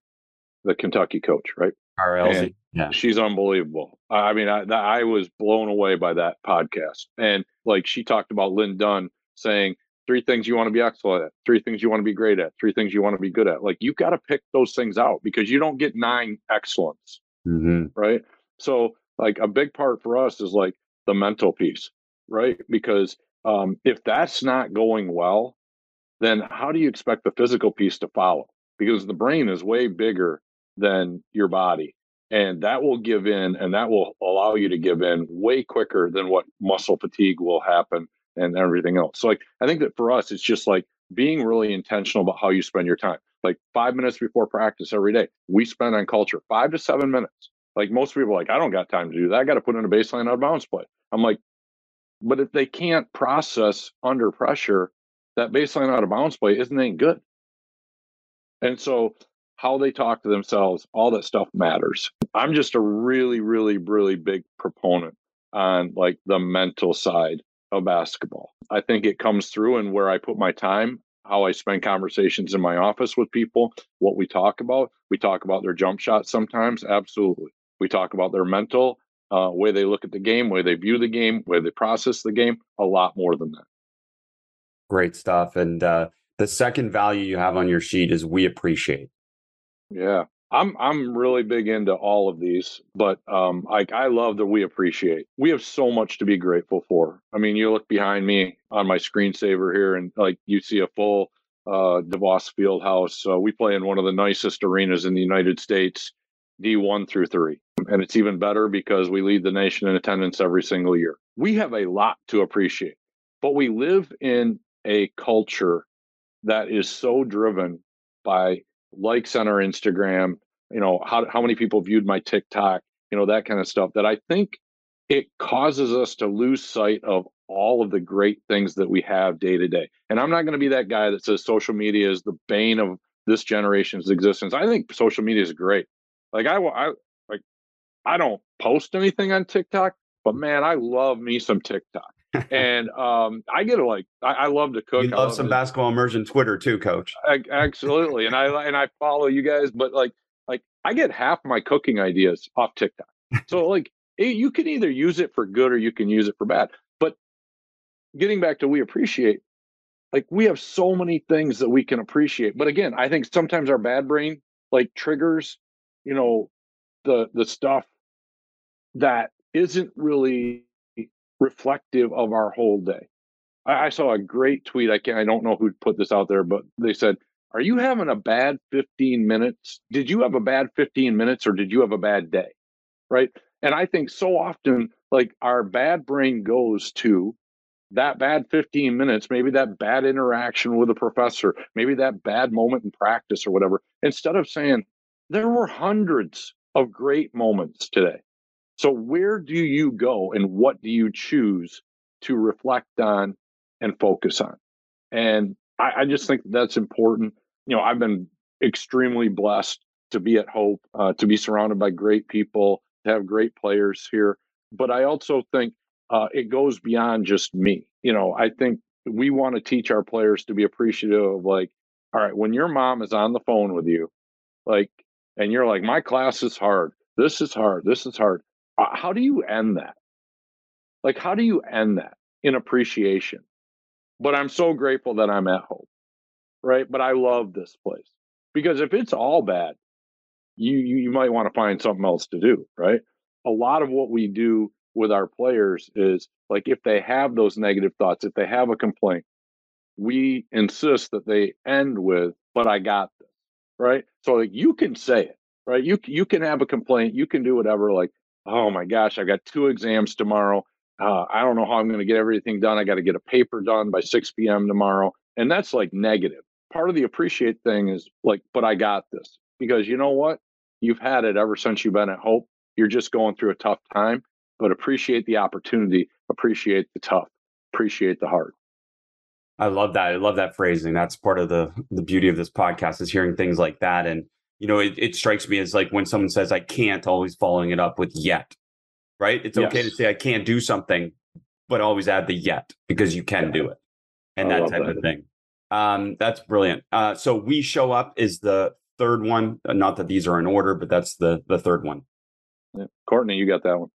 the Kentucky coach, right? Kyra Elzy. Yeah. She's unbelievable. I mean, I, I was blown away by that podcast. And like she talked about Lin Dunn saying three things you want to be excellent at, three things you want to be great at, three things you want to be good at. Like you got to pick those things out because you don't get nine excellence. Mm-hmm. Right. So, like, a big part for us is like the mental piece, right? Because um, if that's not going well, then how do you expect the physical piece to follow? Because the brain is way bigger than your body and that will give in and that will allow you to give in way quicker than what muscle fatigue will happen and everything else. So like i think that for us it's just like being really intentional about how you spend your time. Like five minutes before practice every day we spend on culture five to seven minutes. Like most people like i don't got time to do that. I got to put in a baseline out of bounds play. I'm like but if they can't process under pressure that baseline out of bounds play isn't any good. And so how they talk to themselves, all that stuff matters. I'm just a really, really, really big proponent on like the mental side of basketball. I think it comes through in where I put my time, how I spend conversations in my office with people, what we talk about. We talk about their jump shots sometimes, absolutely. We talk about their mental uh, way they look at the game, way they view the game, way they process the game, a lot more than that. Great stuff. And uh, the second value you have on your sheet is we appreciate. Yeah. I'm I'm really big into all of these, but um, like I love that we appreciate. We have so much to be grateful for. I mean, you look behind me on my screensaver here, and like you see a full uh, DeVos Fieldhouse. Uh, we play in one of the nicest arenas in the United States, D1 through three, and it's even better because we lead the nation in attendance every single year. We have a lot to appreciate, but we live in a culture that is so driven by likes on our Instagram, you know, how, how many people viewed my TikTok, you know, that kind of stuff that I think it causes us to lose sight of all of the great things that we have day to day. And I'm not going to be that guy that says social media is the bane of this generation's existence. I think social media is great. Like I, I like, I don't post anything on TikTok, but man, I love me some TikTok and um, I get to like I, I, love to cook. You love, love some basketball immersion Twitter too, Coach. I, absolutely, and I and I follow you guys, but like like I get half my cooking ideas off TikTok. So [laughs] like it, you can either use it for good or you can use it for bad. But getting back to we appreciate, like we have so many things that we can appreciate. But again, I think sometimes our bad brain like triggers, you know, the the stuff that isn't really reflective of our whole day. I, I saw a great tweet. I can I don't know who put this out there, but they said, "Are you having a bad 15 minutes? Did you have a bad 15 minutes, or did you have a bad day?" Right. And I think so often, like our bad brain goes to that bad 15 minutes, maybe that bad interaction with a professor, maybe that bad moment in practice or whatever, instead of saying, there were hundreds of great moments today. So, where do you go and what do you choose to reflect on and focus on? And I, I just think that's important. You know, I've been extremely blessed to be at Hope, uh, to be surrounded by great people, to have great players here. But I also think uh, it goes beyond just me. You know, I think we want to teach our players to be appreciative of like, all right, when your mom is on the phone with you, like, and you're like, my class is hard. This is hard. This is hard. Uh, how do you end that? Like, how do you end that in appreciation? But I'm so grateful that I'm at Hope, right? But I love this place because if it's all bad, you you, you might want to find something else to do, right? A lot of what we do with our players is like if they have those negative thoughts, if they have a complaint, we insist that they end with, "But I got this," right? So like you can say it, right? You you can have a complaint, you can do whatever, like oh my gosh, I've got two exams tomorrow. Uh, I don't know how I'm going to get everything done. I got to get a paper done by 6 p.m. tomorrow. And that's like negative. Part of the appreciate thing is like, but I got this because you know what? You've had it ever since you've been at Hope. You're just going through a tough time, but appreciate the opportunity, appreciate the tough, appreciate the hard. I love that. I love that phrasing. That's part of the the beauty of this podcast is hearing things like that. And you know, it, it strikes me as like when someone says I can't, always following it up with yet. Right? It's yes. okay to say I can't do something, but always add the yet because you can yeah. do it. And I that type that. of thing. Um, that's brilliant. Uh, so we show up is the third one. Uh, not that these are in order, but that's the the third one. Yeah. Courtney, you got that one.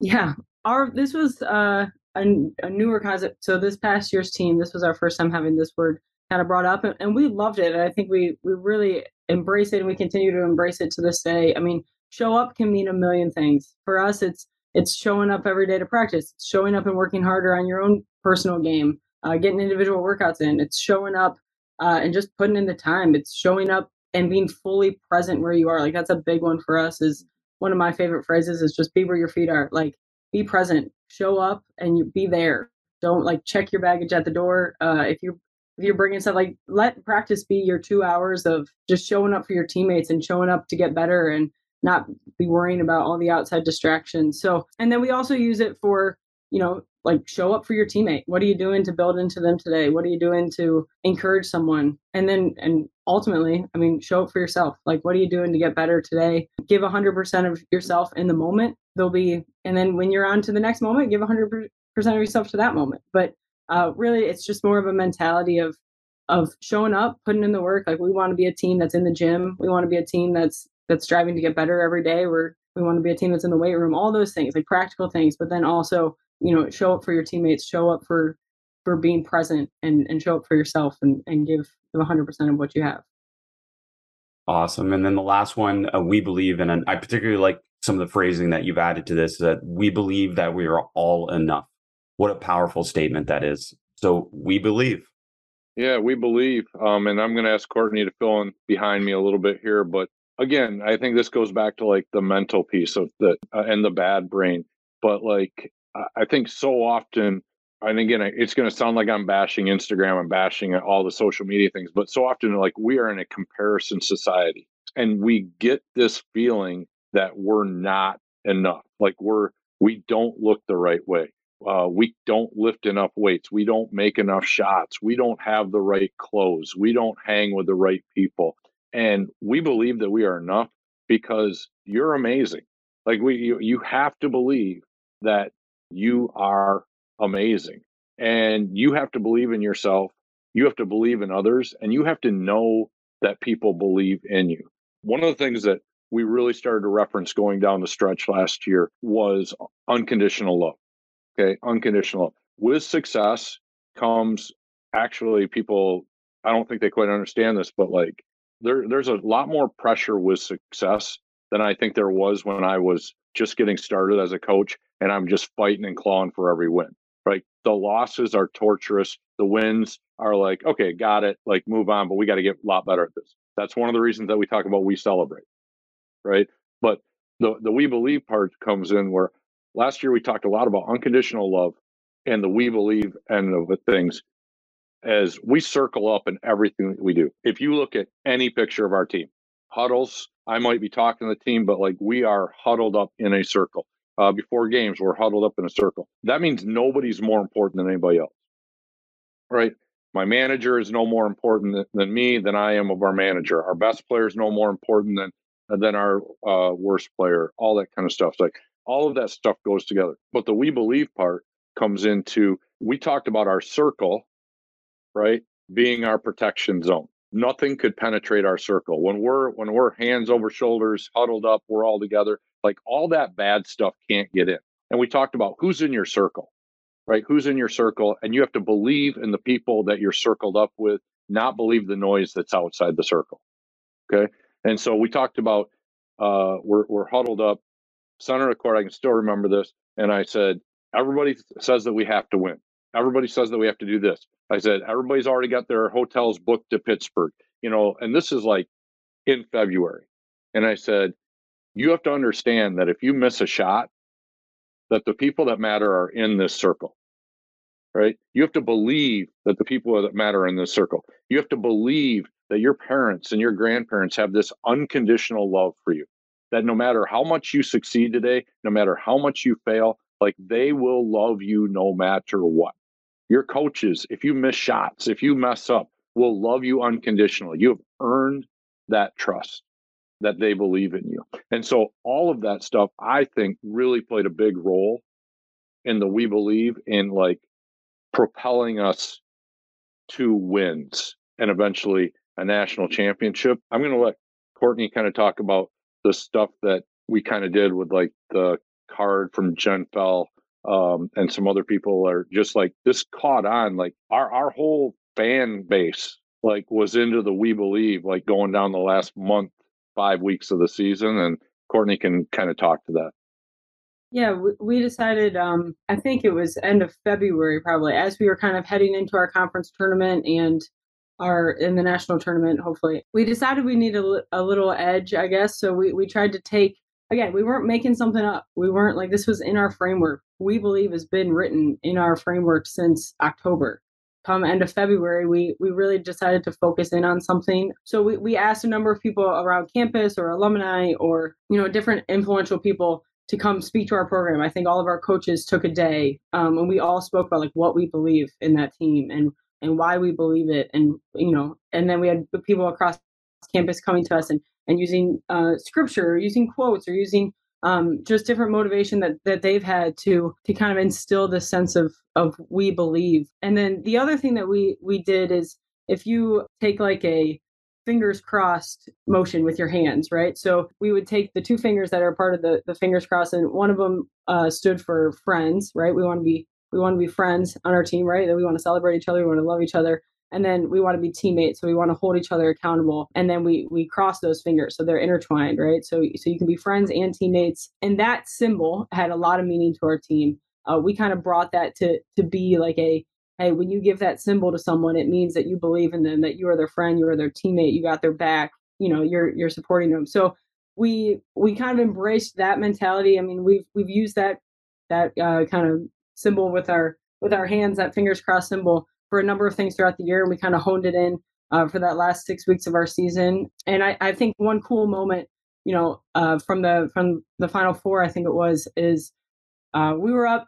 Yeah. Our this was uh, a, a newer concept. So this past year's team, this was our first time having this word kind of brought up, and, and we loved it. And I think we we really embrace it and we continue to embrace it to this day. I mean, show up can mean a million things. For us, it's it's showing up every day to practice. It's showing up and working harder on your own personal game, uh, getting individual workouts in. It's showing up uh, and just putting in the time. It's showing up and being fully present where you are. Like that's a big one for us. Is one of my favorite phrases is just be where your feet are. Like be present, show up, and you be there. Don't like check your baggage at the door. Uh, if you you're bringing stuff like let practice be your two hours of just showing up for your teammates and showing up to get better and not be worrying about all the outside distractions. So and then we also use it for you know like show up for your teammate. What are you doing to build into them today? What are you doing to encourage someone? And then and ultimately i mean show up for yourself. Like what are you doing to get better today? Give 100% of yourself in the moment. There'll be and then when you're on to the next moment give 100% of yourself to that moment. But uh, really it's just more of a mentality of of showing up putting in the work. Like we want to be a team that's in the gym. We want to be a team that's that's striving to get better every day. We're we want to be a team that's in the weight room. All those things like practical things but then also you know show up for your teammates show up for for being present and and show up for yourself and and give give 100% of what you have. Awesome and then the last one uh, we believe in, and i particularly like some of the phrasing that you've added to this that we believe that we are all enough what a powerful statement that is so we believe yeah we believe um, and i'm going to ask courtney to fill in behind me a little bit here but again i think this goes back to like the mental piece of the uh, and the bad brain but like I think so often, and again, it's going to sound like I'm bashing Instagram and bashing all the social media things, but so often, like we are in a comparison society and we get this feeling that we're not enough. Like we're, we don't look the right way. Uh, we don't lift enough weights. We don't make enough shots. We don't have the right clothes. We don't hang with the right people. And we believe that we are enough because you're amazing. Like we, you, you have to believe that you are amazing. And you have to believe in yourself. You have to believe in others and you have to know that people believe in you. One of the things that we really started to reference going down the stretch last year was unconditional love. Okay. Unconditional. With success comes actually people, I don't think they quite understand this, but like there, there's a lot more pressure with success than I think there was when I was just getting started as a coach and I'm just fighting and clawing for every win. Right. The losses are torturous. The wins are like, okay, got it. Like move on, but we got to get a lot better at this. That's one of the reasons that we talk about we celebrate. Right. But the the we believe part comes in where last year we talked a lot about unconditional love and the we believe end of the things as we circle up in everything that we do. If you look at any picture of our team, huddles, I might be talking to the team, but like we are huddled up in a circle uh, before games. We're huddled up in a circle. That means nobody's more important than anybody else, right? My manager is no more important than, than me than I am of our manager. Our best player is no more important than than our uh, worst player. All that kind of stuff. like all of that stuff goes together. But the we believe part comes into. We talked about our circle, right, being our protection zone. Nothing could penetrate our circle. When we're when we're hands over shoulders huddled up we're all together like all that bad stuff can't get in. And we talked about who's in your circle right? Who's in your circle? And you have to believe in the people that you're circled up with not believe the noise that's outside the circle okay? And so we talked about uh we're, we're huddled up center of the court i can still remember this and i said everybody says that we have to win everybody says that we have to do this I said, everybody's already got their hotels booked to Pittsburgh, you know, and this is like in February. And I said, you have to understand that if you miss a shot, that the people that matter are in this circle, right? You have to believe that the people that matter are in this circle. You have to believe that your parents and your grandparents have this unconditional love for you, that no matter how much you succeed today, no matter how much you fail, like they will love you no matter what. Your coaches, if you miss shots, if you mess up, will love you unconditionally. You have earned that trust that they believe in you. And so all of that stuff, I think, really played a big role in the we believe in like propelling us to wins and eventually a national championship. I'm going to let Courtney kind of talk about the stuff that we kind of did with like the card from Jen Fell um, and some other people are just like this caught on. Like our our whole fan base like was into the we believe like going down the last month five weeks of the season and courtney can kind of talk to that yeah we, decided um i think it was end of february probably as we were kind of heading into our conference tournament and our in the national tournament hopefully we decided we need a, a little edge i guess so we we tried to take again, we weren't making something up. We weren't like this was in our framework. We believe has been written in our framework since October. Come end of February, we we really decided to focus in on something. So we, we asked a number of people around campus or alumni or you know different influential people to come speak to our program. I think all of our coaches took a day um, and we all spoke about like what we believe in that team and and why we believe it and you know and then we had people across campus coming to us and and using uh, scripture or using quotes or using um, just different motivation that that they've had to to kind of instill this sense of of we believe and then the other thing that we we did is if you take like a fingers crossed motion with your hands, right? So we would take the two fingers that are part of the, the fingers crossed, and one of them uh, stood for friends, right? We want to be we want to be friends on our team, right? That we want to celebrate each other, we want to love each other, and then we want to be teammates. So we want to hold each other accountable, and then we we cross those fingers, so they're intertwined, right? So so you can be friends and teammates, and that symbol had a lot of meaning to our team. Uh, we kind of brought that to to be like a hey, when you give that symbol to someone, it means that you believe in them, that you are their friend, you are their teammate, you got their back, you know, you're you're supporting them. So we we kind of embraced that mentality. I mean, we've we've used that that uh, kind of symbol with our with our hands, that fingers crossed symbol for a number of things throughout the year, and we kind of honed it in uh, for that last six weeks of our season. And I, I think one cool moment, you know, uh, from the from the final four, I think it was, is uh, we were up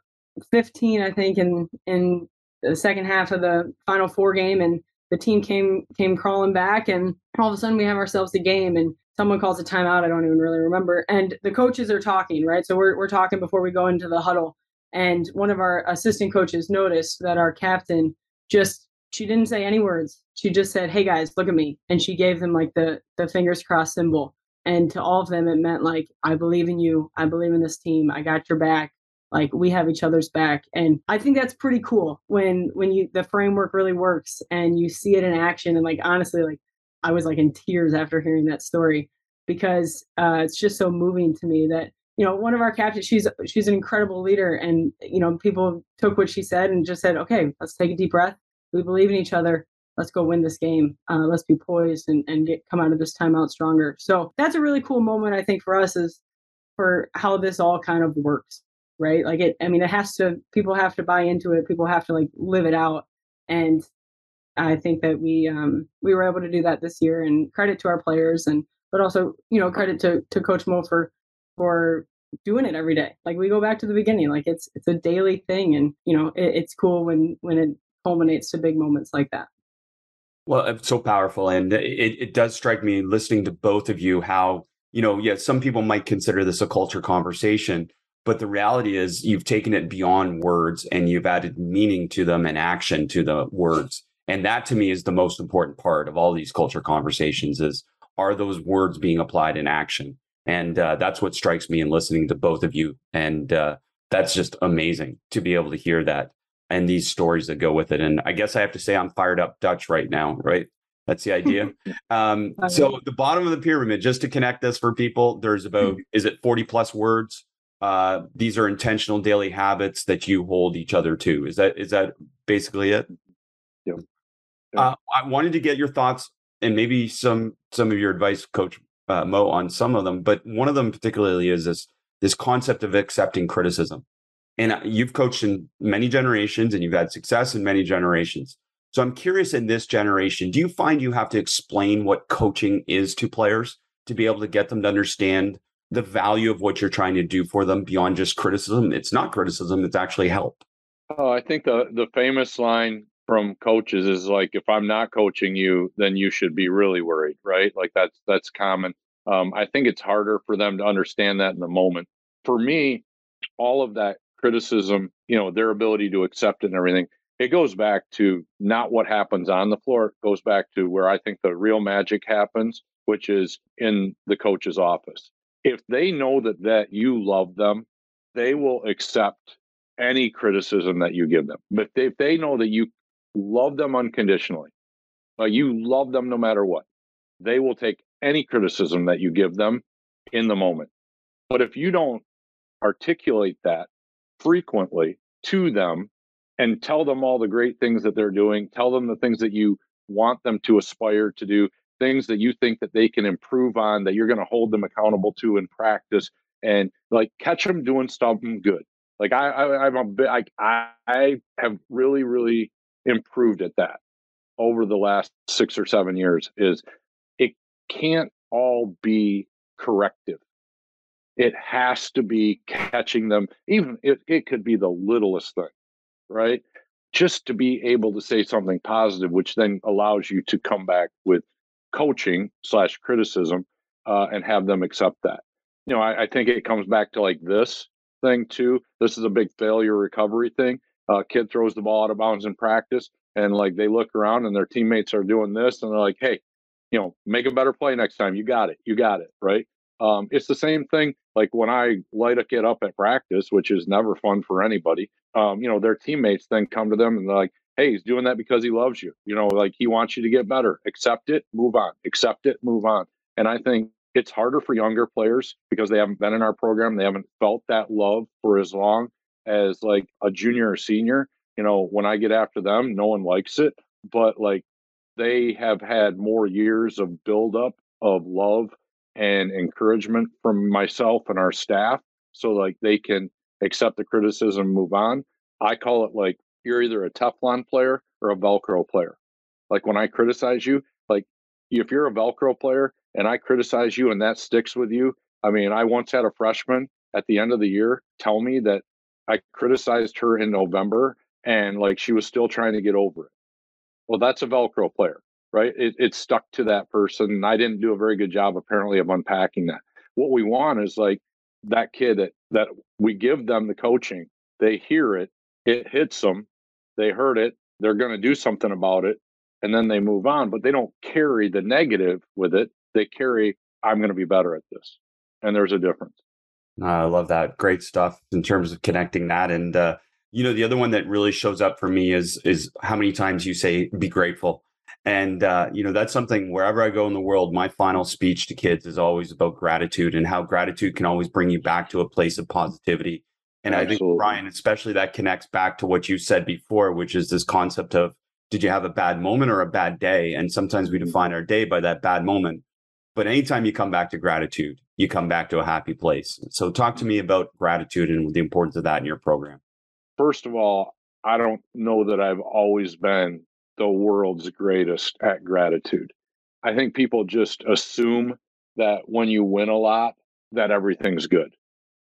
15, I think, in in the second half of the final four game and the team came came crawling back and all of a sudden we have ourselves a game and someone calls a timeout i don't even really remember and the coaches are talking right so we're, we're talking before we go into the huddle and one of our assistant coaches noticed that our captain just she didn't say any words. She just said hey guys look at me. And she gave them like the the fingers crossed symbol. And to all of them it meant like i believe in you. I believe in this team. I got your back. Like we have each other's back. And i think that's pretty cool when when you the framework really works and you see it in action. And like honestly like i was like in tears after hearing that story because uh, it's just so moving to me that you know one of our captains she's she's an incredible leader and you know people took what she said and just said okay let's take a deep breath we believe in each other let's go win this game uh, let's be poised and, and get come out of this timeout stronger so that's a really cool moment i think for us is for how this all kind of works right? Like it, I mean, it has to, people have to buy into it. People have to like live it out. And I think that we, um, we were able to do that this year and credit to our players and, but also, you know, credit to, to coach Mo for, for doing it every day. Like we go back to the beginning, like it's, it's a daily thing. And, you know, it, it's cool when, when it culminates to big moments like that. Well, it's so powerful. And it, it does strike me listening to both of you how, you know, yeah, some people might consider this a culture conversation, but the reality is you've taken it beyond words and you've added meaning to them and action to the words. And that to me is the most important part of all these culture conversations is are those words being applied in action? And uh, that's what strikes me in listening to both of you. And uh, that's just amazing to be able to hear that and these stories that go with it. And I guess I have to say I'm fired up Dutch right now, right? That's the idea. [laughs] Um, so the bottom of the pyramid, just to connect this for people, there's about, is it 40 plus words? uh, these are intentional daily habits that you hold each other to. Is that is that basically it? Yeah. yeah. Uh, I wanted to get your thoughts and maybe some some of your advice, Coach uh, Mo, on some of them. But one of them particularly is this this concept of accepting criticism. And uh, you've coached in many generations, and you've had success in many generations. So I'm curious in this generation, do you find you have to explain what coaching is to players to be able to get them to understand the value of what you're trying to do for them beyond just criticism. It's not criticism, it's actually help. Oh, I think the the famous line from coaches is like if I'm not coaching you, then you should be really worried, right? Like that's that's common. Um, I think it's harder for them to understand that in the moment. For me, all of that criticism, you know, their ability to accept it and everything, it goes back to not what happens on the floor. It goes back to where I think the real magic happens, which is in the coach's office if they know that that you love them, they will accept any criticism that you give them. But if they, if they know that you love them unconditionally, like you love them no matter what, they will take any criticism that you give them in the moment. But if you don't articulate that frequently to them and tell them all the great things that they're doing, tell them the things that you want them to aspire to do, things that you think that they can improve on that you're going to hold them accountable to in practice and like catch them doing something good like i, I i'm a bit i i have really really improved at that over the last six or seven years is can't all be corrective it has to be catching them. Even it, it could be the littlest thing, right? Just to be able to say something positive, which then allows you to come back with coaching slash criticism uh, and have them accept that. You know, I, I, think it comes back to like this thing too. This is a big failure recovery thing. Uh, kid throws the ball out of bounds in practice, and like they look around and their teammates are doing this, and they're like, "Hey, you know, make a better play next time. You got it. You got it." Right? Um, it's the same thing. Like when I light a kid up at practice, which is never fun for anybody. Um, you know, their teammates then come to them and they're like, "Hey, he's doing that because he loves you. You know, like he wants you to get better. Accept it. Move on. Accept it. Move on." And I think it's harder for younger players because they haven't been in our program. They haven't felt that love for as long as like a junior or senior. You know, when I get after them, no one likes it, but like they have had more years of buildup of love and encouragement from myself and our staff. So like they can accept the criticism, move on. I call it like you're either a Teflon player or a Velcro player. Like when I criticize you, like if you're a Velcro player, and I criticize you and that sticks with you. I mean, I once had a freshman at the end of the year tell me that I criticized her in November and like she was still trying to get over it. Well, that's a Velcro player, right? It, it stuck to that person. And I didn't do a very good job, apparently, of unpacking that. What we want is like that kid that, that we give them the coaching, they hear it, it hits them, they heard it, they're going to do something about it, and then they move on, but they don't carry the negative with it they carry, I'm going to be better at this. And there's a difference. I love that. Great stuff in terms of connecting that. And, uh, you know, the other one that really shows up for me is, is how many times you say, be grateful. And, uh, you know, that's something wherever I go in the world, my final speech to kids is always about gratitude and how gratitude can always bring you back to a place of positivity. And Absolutely. I think, Brian, especially that connects back to what you said before, which is this concept of did you have a bad moment or a bad day? And sometimes we define our day by that bad moment. But anytime you come back to gratitude, you come back to a happy place. So talk to me about gratitude and the importance of that in your program. First of all, I don't know that I've always been the world's greatest at gratitude. I think people just assume that when you win a lot, that everything's good,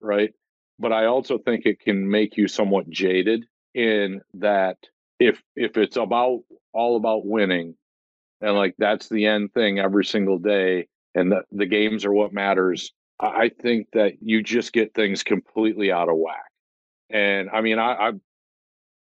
right? But I also think it can make you somewhat jaded in that if if it's about all about winning and like that's the end thing every single day and the, the games are what matters. I think that you just get things completely out of whack. And I mean, I, I,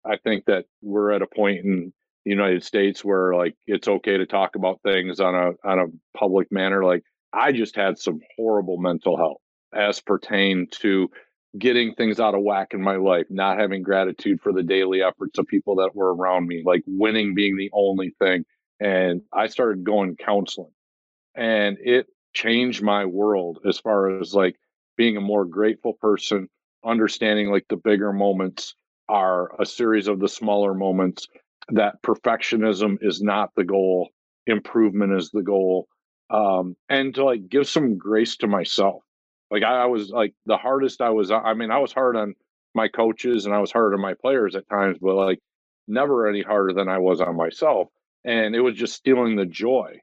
I think that we're at a point in the United States where like it's okay to talk about things on a on a public manner. Like I just had some horrible mental health as pertained to getting things out of whack in my life, not having gratitude for the daily efforts of people that were around me, like winning being the only thing. And I started going counseling and it changed my world as far as like being a more grateful person understanding like the bigger moments are a series of the smaller moments that perfectionism is not the goal improvement is the goal um and to like give some grace to myself. Like I, I was like the hardest i was i mean i was hard on my coaches and i was hard on my players at times but like never any harder than i was on myself and it was just stealing the joy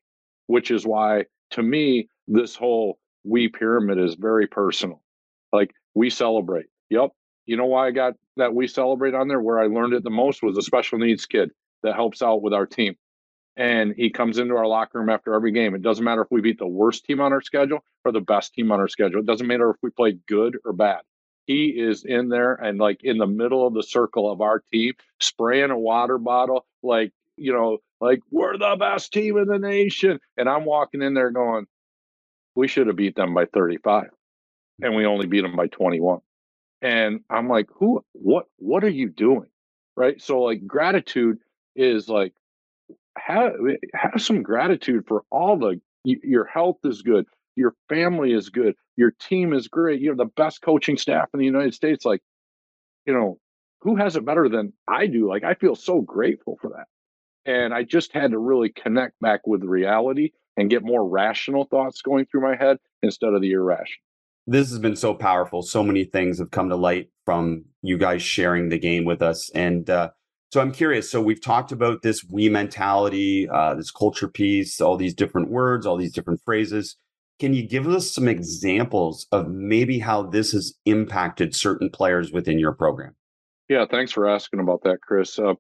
which is why to me this whole we pyramid is very personal. Like we celebrate. Yep you know why i got that we celebrate on there? Where i learned it the most was a special needs kid that helps out with our team. And he comes into our locker room after every game. It doesn't matter if we beat the worst team on our schedule or the best team on our schedule. It doesn't matter if we played good or bad. He is in there and like in the middle of the circle of our team spraying a water bottle like you know like we're the best team in the nation. And I'm walking in there going, we should have beat them by 35 and we only beat them by 21. And I'm like, who, what, what are you doing? Right. So like gratitude is like, have, eh, have some gratitude for all the, your health is good. Your family is good. Your team is great. You're the best coaching staff in the United States. Like, you know, who has it better than I do? Like, I feel so grateful for that. And I just had to really connect back with reality and get more rational thoughts going through my head instead of the irrational. This has been so powerful. So many things have come to light from you guys sharing the game with us. And uh, so I'm curious. So we've talked about this we mentality, uh, this culture piece, all these different words, all these different phrases. Can you give us some examples of maybe how this has impacted certain players within your program? Yeah, thanks for asking about that, Chris. Uh,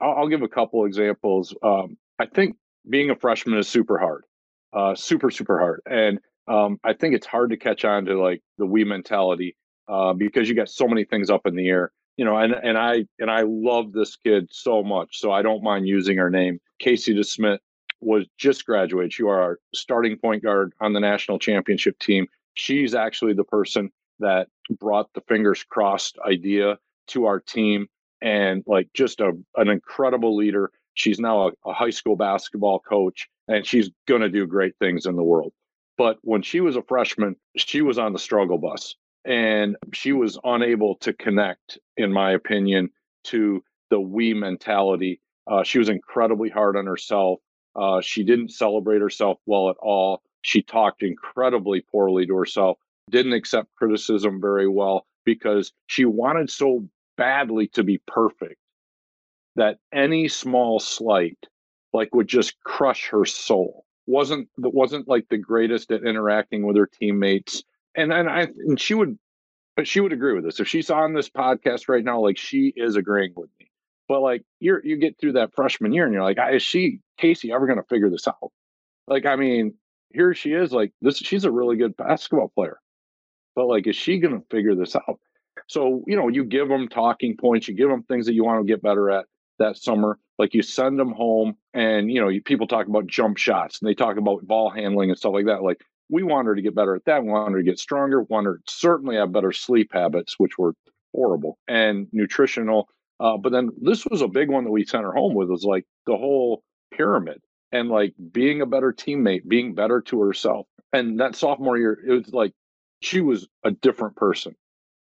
I'll, I'll, give a couple examples. Um, I think being a freshman is super hard, uh, super super hard, and um, I think it's hard to catch on to like the we mentality uh, because you got so many things up in the air. You know, and and I and I love this kid so much, so I don't mind using her name. Casey DeSmit was just graduated. She are our starting point guard on the national championship team. She's actually the person that brought the fingers crossed idea to our team and like just a, an incredible leader. She's now a, a high school basketball coach and she's to do great things in the world. But when she was a freshman, she was on the struggle bus and she was unable to connect, in my opinion, to the we mentality. Uh, she was incredibly hard on herself. Uh, she didn't celebrate herself well at all. She talked incredibly poorly to herself, didn't accept criticism very well because she wanted so badly to be perfect that any small slight like would just crush her soul wasn't wasn't like the greatest at interacting with her teammates and and i and she would but she would agree with this. If she's on this podcast right now like she is agreeing with me. But like you're you get through that freshman year and you're like ah, is she casey ever going to figure this out? Like i mean here she is like this she's a really good basketball player. But like is she going to figure this out? So, you know, you give them talking points, you give them things that you want to get better at that summer. Like you send them home, and, you know, people talk about jump shots and they talk about ball handling and stuff like that. Like, we want her to get better at that. We want her to get stronger. We want her certainly have better sleep habits, which were horrible, and nutritional. Uh, but then this was a big one that we sent her home with was like the whole pyramid and like being a better teammate, being better to herself. And that sophomore year, it was like she was a different person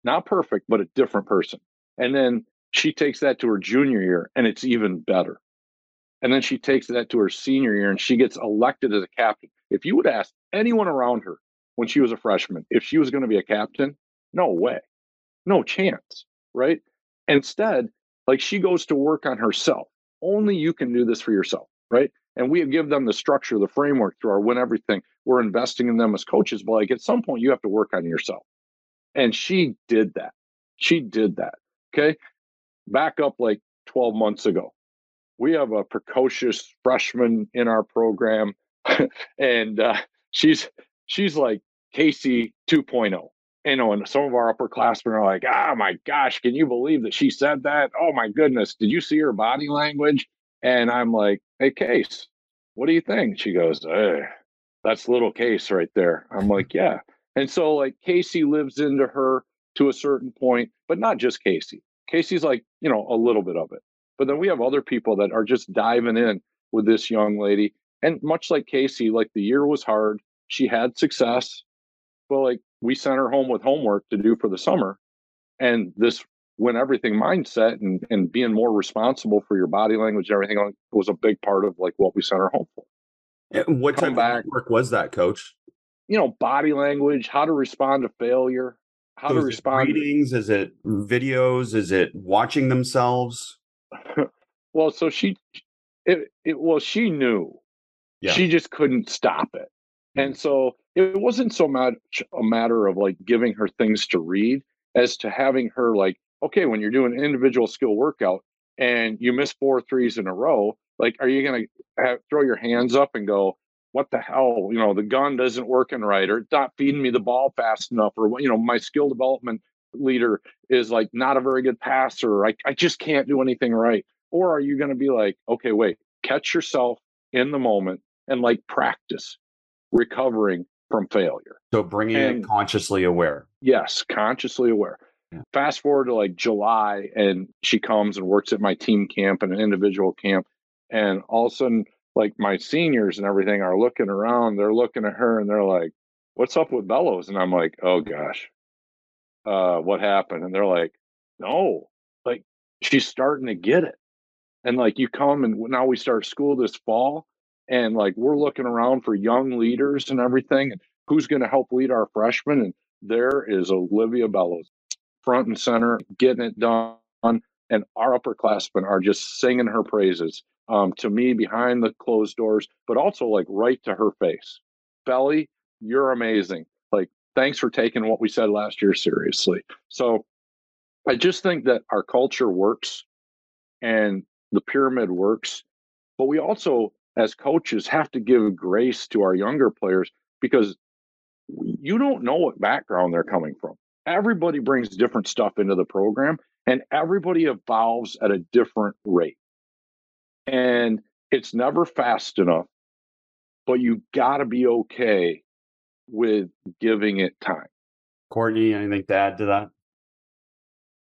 not perfect, but a different person. And then she takes that to her junior year and it's even better. And then she takes that to her senior year and she gets elected as a captain. If you would ask anyone around her when she was a freshman if she was going to be a captain, no way, no chance, right? Instead, like she goes to work on herself. Only you can do this for yourself, right? And we give them the structure, the framework through our win everything. We're investing in them as coaches, but like at some point, you have to work on yourself. And she did that. She did that. Okay. Back up like 12 months ago. We have a precocious freshman in our program. [laughs] and uh, she's she's like Casey 2.0 you know, and some of our upperclassmen are like, oh my gosh, can you believe that she said that? Oh my goodness, did you see her body language? And I'm like, hey, Case, what do you think? She goes, that's little Case right there. I'm [laughs] like, yeah. And so like Casey lives into her to a certain point, but not just Casey. Casey's like, you know, a little bit of it. But then we have other people that are just diving in with this young lady. And much like Casey, like the year was hard. She had success. But like we sent her home with homework to do for the summer. And this when everything mindset and, and being more responsible for your body language and everything was a big part of like what we sent her home for. And what Come type back, of work was that, coach? you know, body language, how to respond to failure, how so to respond. readings? Is it videos? Is it watching themselves? [laughs] well, so she, it, it, well, she knew. Yeah. She just couldn't stop it. And mm. so it wasn't so much a matter of like giving her things to read as to having her like, okay, when you're doing an individual skill workout and you miss four threes in a row, like, are you going to throw your hands up and go, what the hell, you know, the gun isn't working right, or it's not feeding me the ball fast enough, or you know, my skill development leader is like not a very good passer. I, I just can't do anything right. Or are you going to be like, okay, wait, catch yourself in the moment and like practice recovering from failure. So bringing and, it consciously aware. Yes, consciously aware. Yeah. Fast forward to like July, and she comes and works at my team camp and an individual camp. And all of a sudden, like my seniors and everything are looking around, they're looking at her and they're like, What's up with Bellows? And I'm like, Oh gosh, uh, what happened? And they're like, No, like she's starting to get it. And like you come and now we start school this fall, and like we're looking around for young leaders and everything, and who's going to help lead our freshmen. And there is Olivia Bellows, front and center, getting it done. And our upperclassmen are just singing her praises um, to me behind the closed doors, but also like right to her face. Belly, you're amazing. Like, thanks for taking what we said last year seriously. So I just think that our culture works and the pyramid works. But we also, as coaches, have to give grace to our younger players because you don't know what background they're coming from. Everybody brings different stuff into the program and everybody evolves at a different rate. And it's never fast enough, but you got to be okay with giving it time. Courtney, anything to add to that?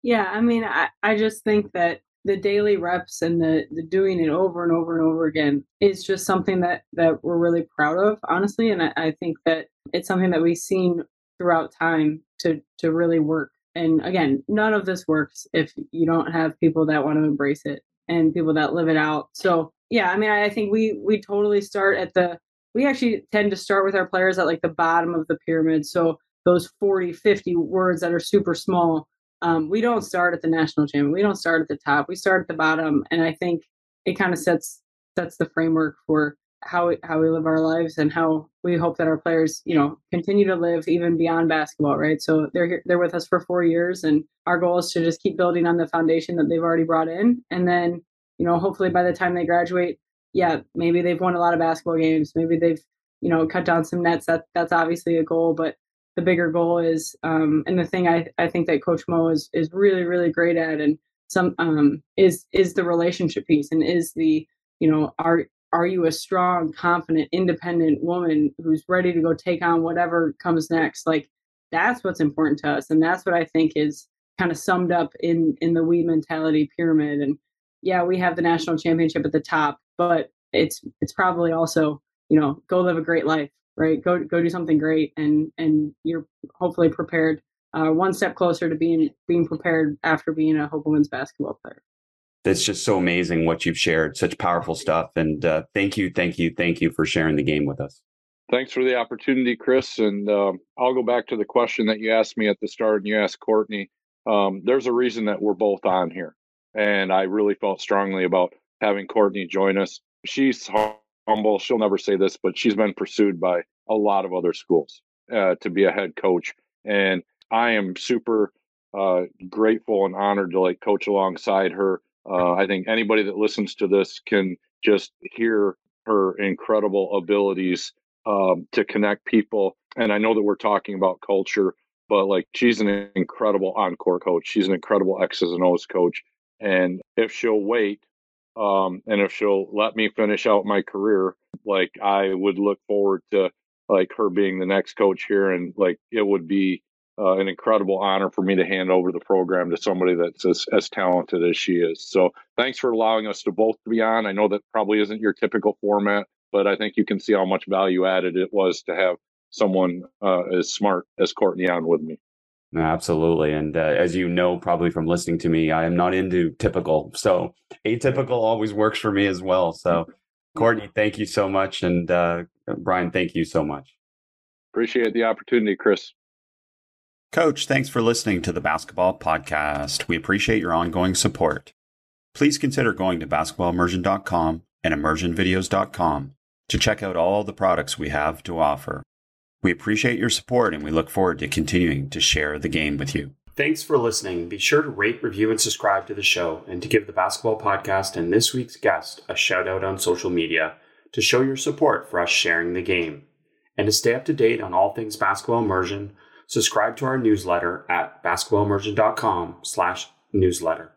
Yeah, I mean, I, I just think that the daily reps and the, the doing it over and over and over again is just something that that we're really proud of honestly and I, I, think that it's something that we've seen throughout time to to really work and again none of this works if you don't have people that want to embrace it and people that live it out so yeah i mean i think we we totally start at the we actually tend to start with our players at like the bottom of the pyramid so those 40 50 words that are super small um, we don't start at the national champion. We don't start at the top. We start at the bottom, and I think it kind of sets sets the framework for how we, how we live our lives and how we hope that our players, you know, continue to live even beyond basketball. Right. So they're here, they're with us for four years, and our goal is to just keep building on the foundation that they've already brought in, and then you know, hopefully by the time they graduate, yeah, maybe they've won a lot of basketball games. Maybe they've you know cut down some nets. That that's obviously a goal, but the bigger goal is. Um, and the thing I, I think that Coach Mo is is really really great at, and some um, is is the relationship piece, and is the you know are are you a strong, confident, independent woman who's ready to go take on whatever comes next? Like that's what's important to us, and that's what I think is kind of summed up in in the we mentality pyramid. And yeah, we have the national championship at the top, but it's it's probably also you know go live a great life right? Go go do something great, and and you're hopefully prepared, uh, one step closer to being being prepared after being a Hope Women's basketball player. That's just so amazing what you've shared. Such powerful stuff, and uh, thank you, thank you, thank you for sharing the game with us. Thanks for the opportunity, Chris. And um, I'll go back to the question that you asked me at the start, and you asked Courtney. Um, there's a reason that we're both on here, and I really felt strongly about having Courtney join us. She's humble. She'll never say this, but she's been pursued by a lot of other schools uh, to be a head coach, and I am super uh, grateful and honored to like coach alongside her. Uh, I think anybody that listens to this can just hear her incredible abilities um, to connect people. And I know that we're talking about culture, but like she's an incredible on-court coach. She's an incredible X's and O's coach. And if she'll wait, um, and if she'll let me finish out my career, like I would look forward to like her being the next coach here, and like it would be uh, an incredible honor for me to hand over the program to somebody that's as, as talented as she is. So thanks for allowing us to both be on. I know that probably isn't your typical format, but I think you can see how much value added it was to have someone uh, as smart as Courtney on with me. Absolutely. And uh, as you know, probably from listening to me, I am not into typical. So atypical always works for me as well. So, [laughs] Courtney, thank you so much. And uh, Brian, thank you so much. Appreciate the opportunity, Chris. Coach, thanks for listening to the Basketball Podcast. We appreciate your ongoing support. Please consider going to basketballimmersion.com and immersionvideos.com to check out all the products we have to offer. We appreciate your support and we look forward to continuing to share the game with you. Thanks for listening. Be sure to rate, review, and subscribe to the show and to give the Basketball Podcast and this week's guest a shout out on social media to show your support for us sharing the game. And to stay up to date on all things basketball immersion, subscribe to our newsletter at basketballimmersion.com slash newsletter.